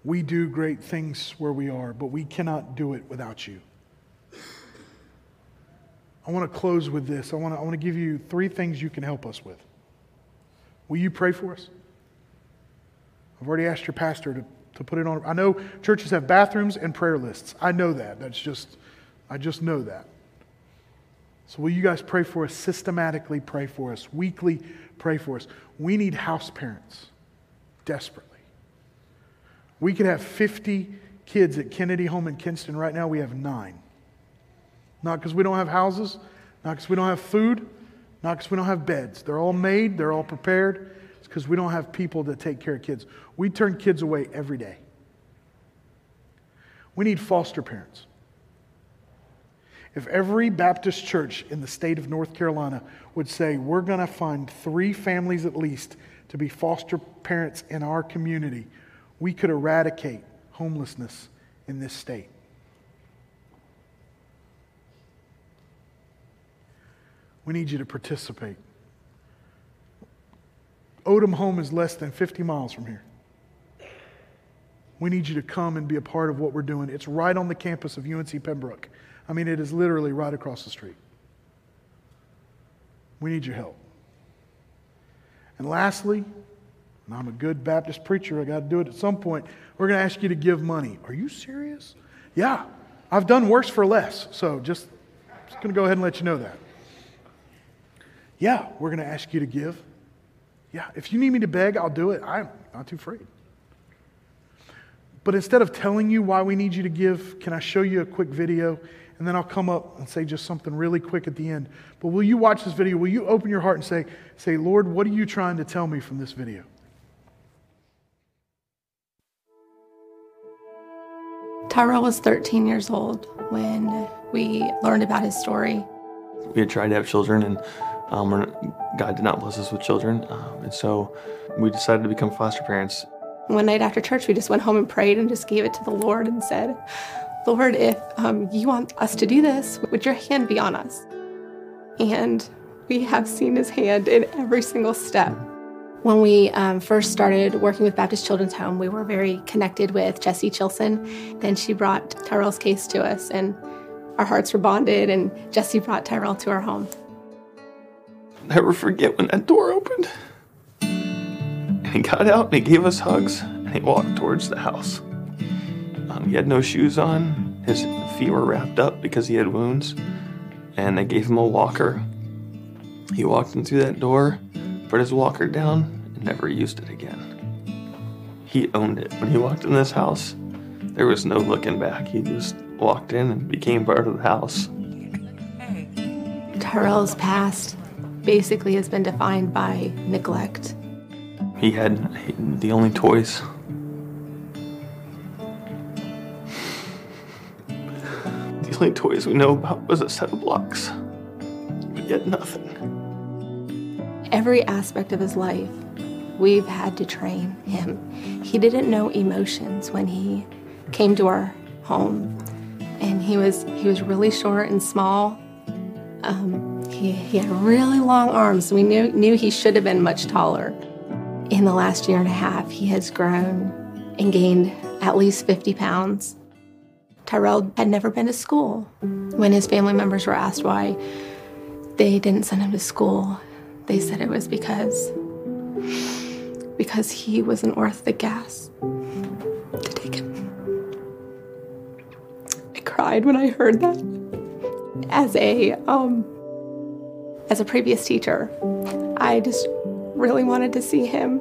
Speaker 7: We do great things where we are, but we cannot do it without you. I want to close with this. I want to, I want to give you three things you can help us with. Will you pray for us? I've already asked your pastor to, to put it on. I know churches have bathrooms and prayer lists. I know that. That's just, I just know that. So, will you guys pray for us? Systematically pray for us. Weekly pray for us. We need house parents desperately. We could have 50 kids at Kennedy Home in Kinston. Right now, we have nine. Not because we don't have houses, not because we don't have food, not because we don't have beds. They're all made, they're all prepared. It's because we don't have people to take care of kids. We turn kids away every day. We need foster parents. If every Baptist church in the state of North Carolina would say, we're going to find three families at least to be foster parents in our community, we could eradicate homelessness in this state. We need you to participate. Odum Home is less than 50 miles from here. We need you to come and be a part of what we're doing. It's right on the campus of UNC Pembroke. I mean, it is literally right across the street. We need your help. And lastly, and I'm a good Baptist preacher, I got to do it at some point. We're going to ask you to give money. Are you serious? Yeah, I've done worse for less. So just, just going to go ahead and let you know that. Yeah, we're going to ask you to give. Yeah, if you need me to beg, I'll do it. I'm not too afraid. But instead of telling you why we need you to give, can I show you a quick video? And then I'll come up and say just something really quick at the end. But will you watch this video? Will you open your heart and say, say, Lord, what are you trying to tell me from this video?
Speaker 8: Tyrell was 13 years old when we learned about his story.
Speaker 9: We had tried to have children, and um, God did not bless us with children. Um, and so we decided to become foster parents.
Speaker 8: One night after church, we just went home and prayed and just gave it to the Lord and said, Lord, if um, you want us to do this, would your hand be on us? And we have seen his hand in every single step. When we um, first started working with Baptist Children's Home, we were very connected with Jessie Chilson. Then she brought Tyrell's case to us, and our hearts were bonded, and Jessie brought Tyrell to our home.
Speaker 9: Never forget when that door opened. And he got out and he gave us hugs, and he walked towards the house. Um, he had no shoes on, his feet were wrapped up because he had wounds, and they gave him a walker. He walked in through that door put his walker down and never used it again. He owned it. When he walked in this house, there was no looking back. He just walked in and became part of the house.
Speaker 8: Tyrell's past basically has been defined by neglect.
Speaker 9: He had the only toys. The only toys we know about was a set of blocks. But yet nothing
Speaker 8: every aspect of his life, we've had to train him. He didn't know emotions when he came to our home, and he was he was really short and small. Um, he, he had really long arms. We knew knew he should have been much taller. In the last year and a half, he has grown and gained at least 50 pounds. Tyrell had never been to school. When his family members were asked why they didn't send him to school, they said it was because because he wasn't worth the gas to take him. I cried when I heard that. as a um, as a previous teacher, I just really wanted to see him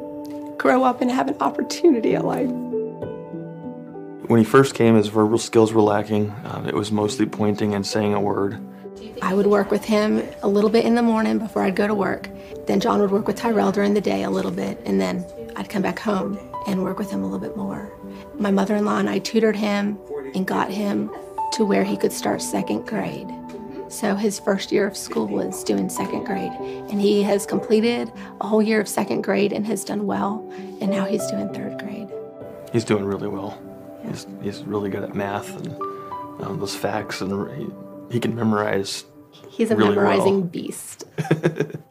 Speaker 8: grow up and have an opportunity at life.
Speaker 9: When he first came, his verbal skills were lacking. Um, it was mostly pointing and saying a word.
Speaker 8: I would work with him a little bit in the morning before I'd go to work. Then John would work with Tyrell during the day a little bit, and then I'd come back home and work with him a little bit more. My mother in law and I tutored him and got him to where he could start second grade. So his first year of school was doing second grade, and he has completed a whole year of second grade and has done well, and now he's doing third grade.
Speaker 9: He's doing really well. He's, he's really good at math and um, those facts, and he, he can memorize.
Speaker 8: He's a
Speaker 9: really
Speaker 8: memorizing
Speaker 9: well.
Speaker 8: beast.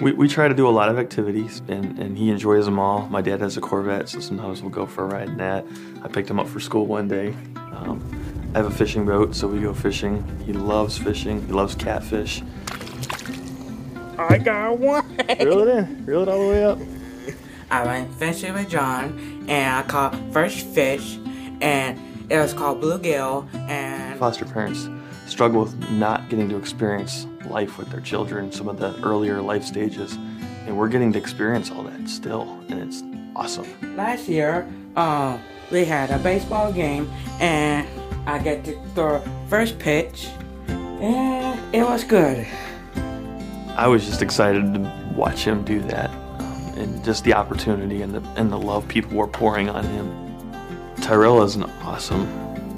Speaker 9: We, we try to do a lot of activities, and, and he enjoys them all. My dad has a Corvette, so sometimes we'll go for a ride in that. I picked him up for school one day. Um, I have a fishing boat, so we go fishing. He loves fishing. He loves catfish.
Speaker 10: I got one.
Speaker 9: Reel it in. Reel it all the way up.
Speaker 10: I went fishing with John, and I caught first fish, and it was called bluegill. And
Speaker 9: Foster parents struggle with not getting to experience life with their children, some of the earlier life stages, and we're getting to experience all that still, and it's awesome.
Speaker 10: last year, um, we had a baseball game, and I get to throw first pitch, and it was good.
Speaker 9: I was just excited to watch him do that, um, and just the opportunity and the and the love people were pouring on him. Tyrell is an awesome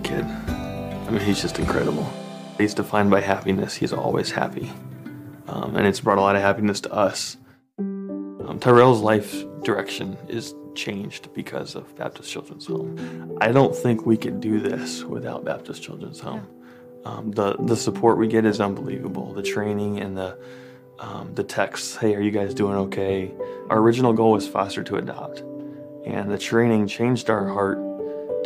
Speaker 9: kid. I mean, he's just incredible. He's defined by happiness. He's always happy, um, and it's brought a lot of happiness to us. Um, Tyrell's life direction is changed because of Baptist Children's Home. I don't think we could do this without Baptist Children's Home. Um, the the support we get is unbelievable. The training and the um, the texts, hey, are you guys doing okay? Our original goal was foster to adopt, and the training changed our heart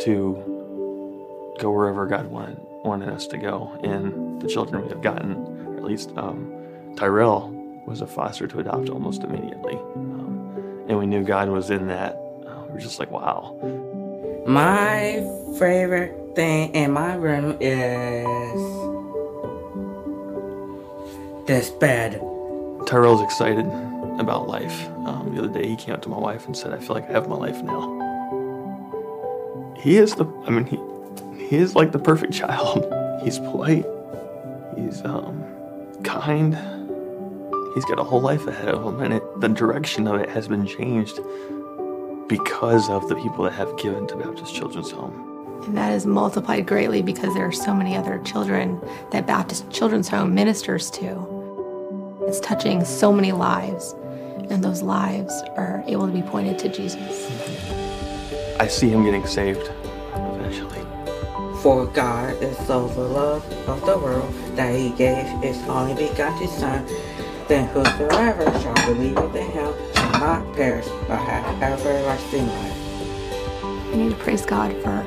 Speaker 9: to go wherever God wanted wanted us to go. And the children we have gotten, or at least um, Tyrell, was a foster to adopt almost immediately, and we knew God was in that. We were just like, wow.
Speaker 10: My favorite thing in my room is this bed.
Speaker 9: Tyrell's excited about life. Um, the other day, he came up to my wife and said, "I feel like I have my life now." He is the. I mean, he he is like the perfect child. He's polite. He's um kind. He's got a whole life ahead of him, and it, the direction of it has been changed because of the people that have given to Baptist Children's Home.
Speaker 8: And that is multiplied greatly because there are so many other children that Baptist Children's Home ministers to. It's touching so many lives, and those lives are able to be pointed to Jesus.
Speaker 9: I see him getting saved eventually.
Speaker 10: For God is so the love of the world that he gave his only begotten Son, then whosoever shall believe in him shall not perish but have everlasting life.
Speaker 8: We need to praise God for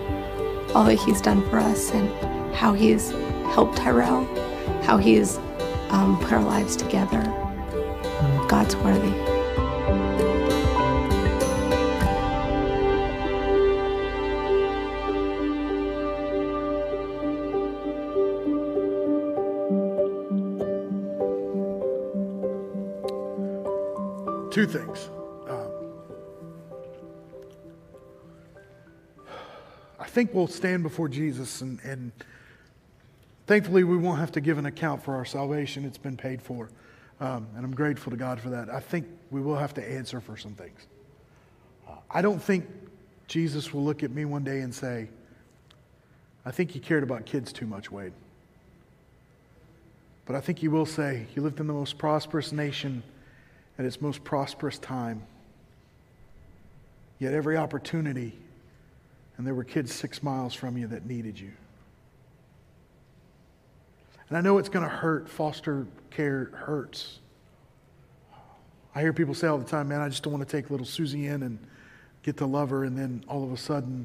Speaker 8: all that He's done for us and how He's helped Tyrell, how He's um, put our lives together. God's worthy.
Speaker 7: Two things. Um, I think we'll stand before Jesus, and, and thankfully, we won't have to give an account for our salvation. It's been paid for. Um, and I'm grateful to God for that. I think we will have to answer for some things. Uh, I don't think Jesus will look at me one day and say, I think you cared about kids too much, Wade. But I think he will say, You lived in the most prosperous nation at its most prosperous time. Yet every opportunity, and there were kids six miles from you that needed you. And I know it's going to hurt. Foster care hurts. I hear people say all the time, man, I just don't want to take little Susie in and get to love her, and then all of a sudden,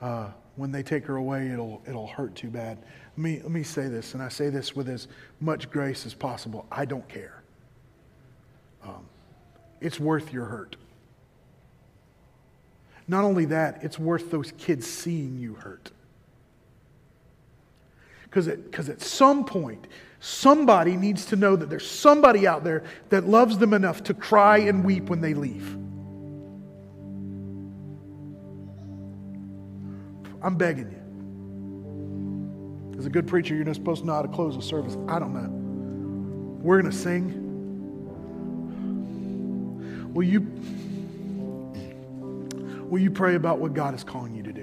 Speaker 7: uh, when they take her away, it'll, it'll hurt too bad. Let me, let me say this, and I say this with as much grace as possible. I don't care. Um, it's worth your hurt. Not only that, it's worth those kids seeing you hurt. Because at, at some point, somebody needs to know that there's somebody out there that loves them enough to cry and weep when they leave. I'm begging you. As a good preacher, you're not supposed to know how to close a service. I don't know. We're going to sing. Will you, will you pray about what God is calling you to do?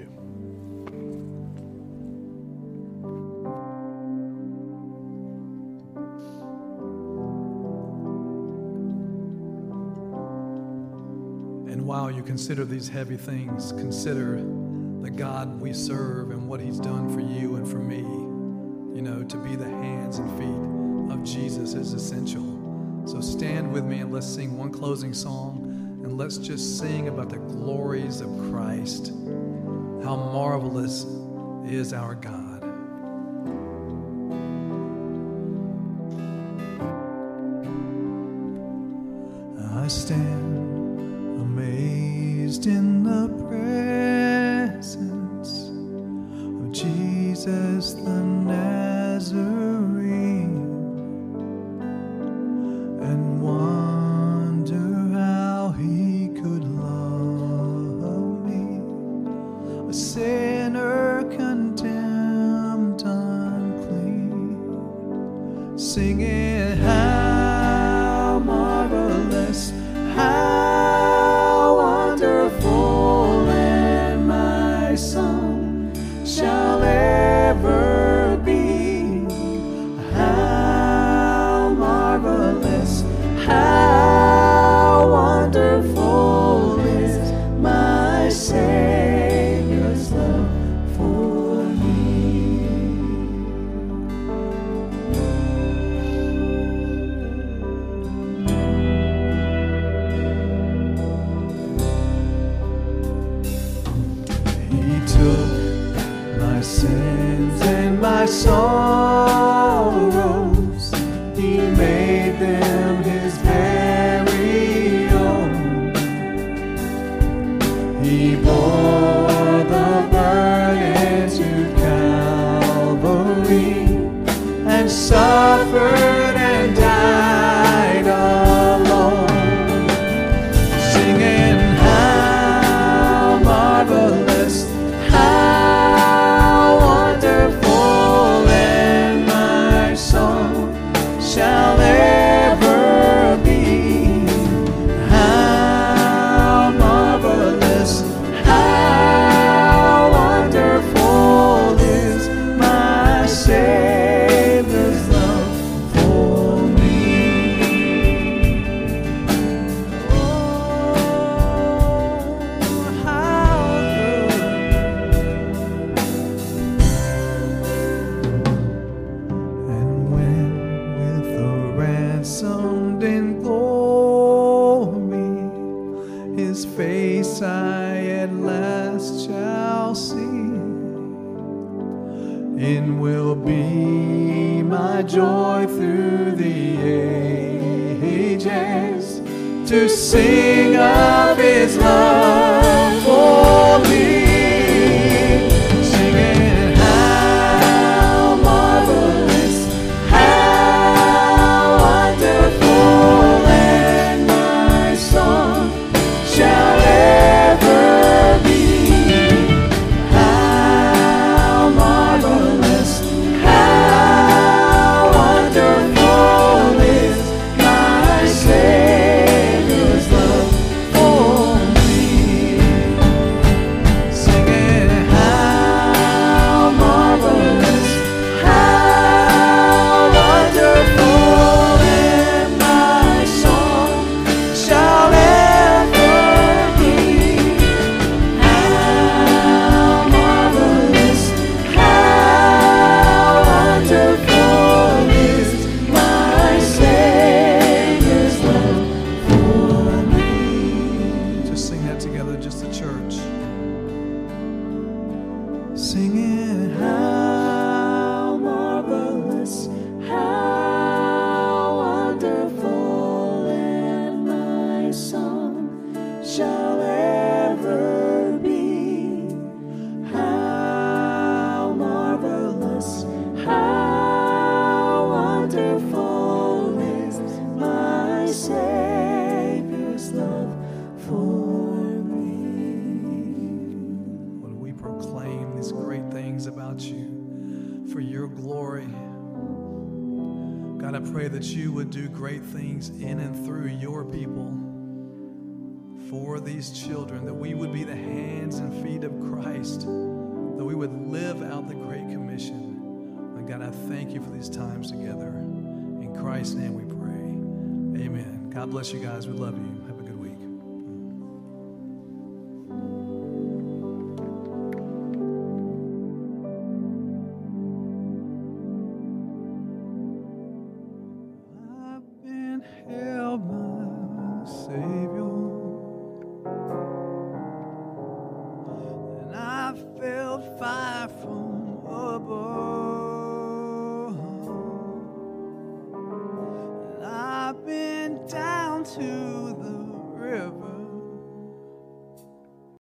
Speaker 1: And while you consider these heavy things, consider the God we serve and what He's done for you and for me. You know, to be the hands and feet of Jesus is essential. So stand with me and let's sing one closing song and let's just sing about the glories of Christ. How marvelous is our God.
Speaker 2: I stand to sing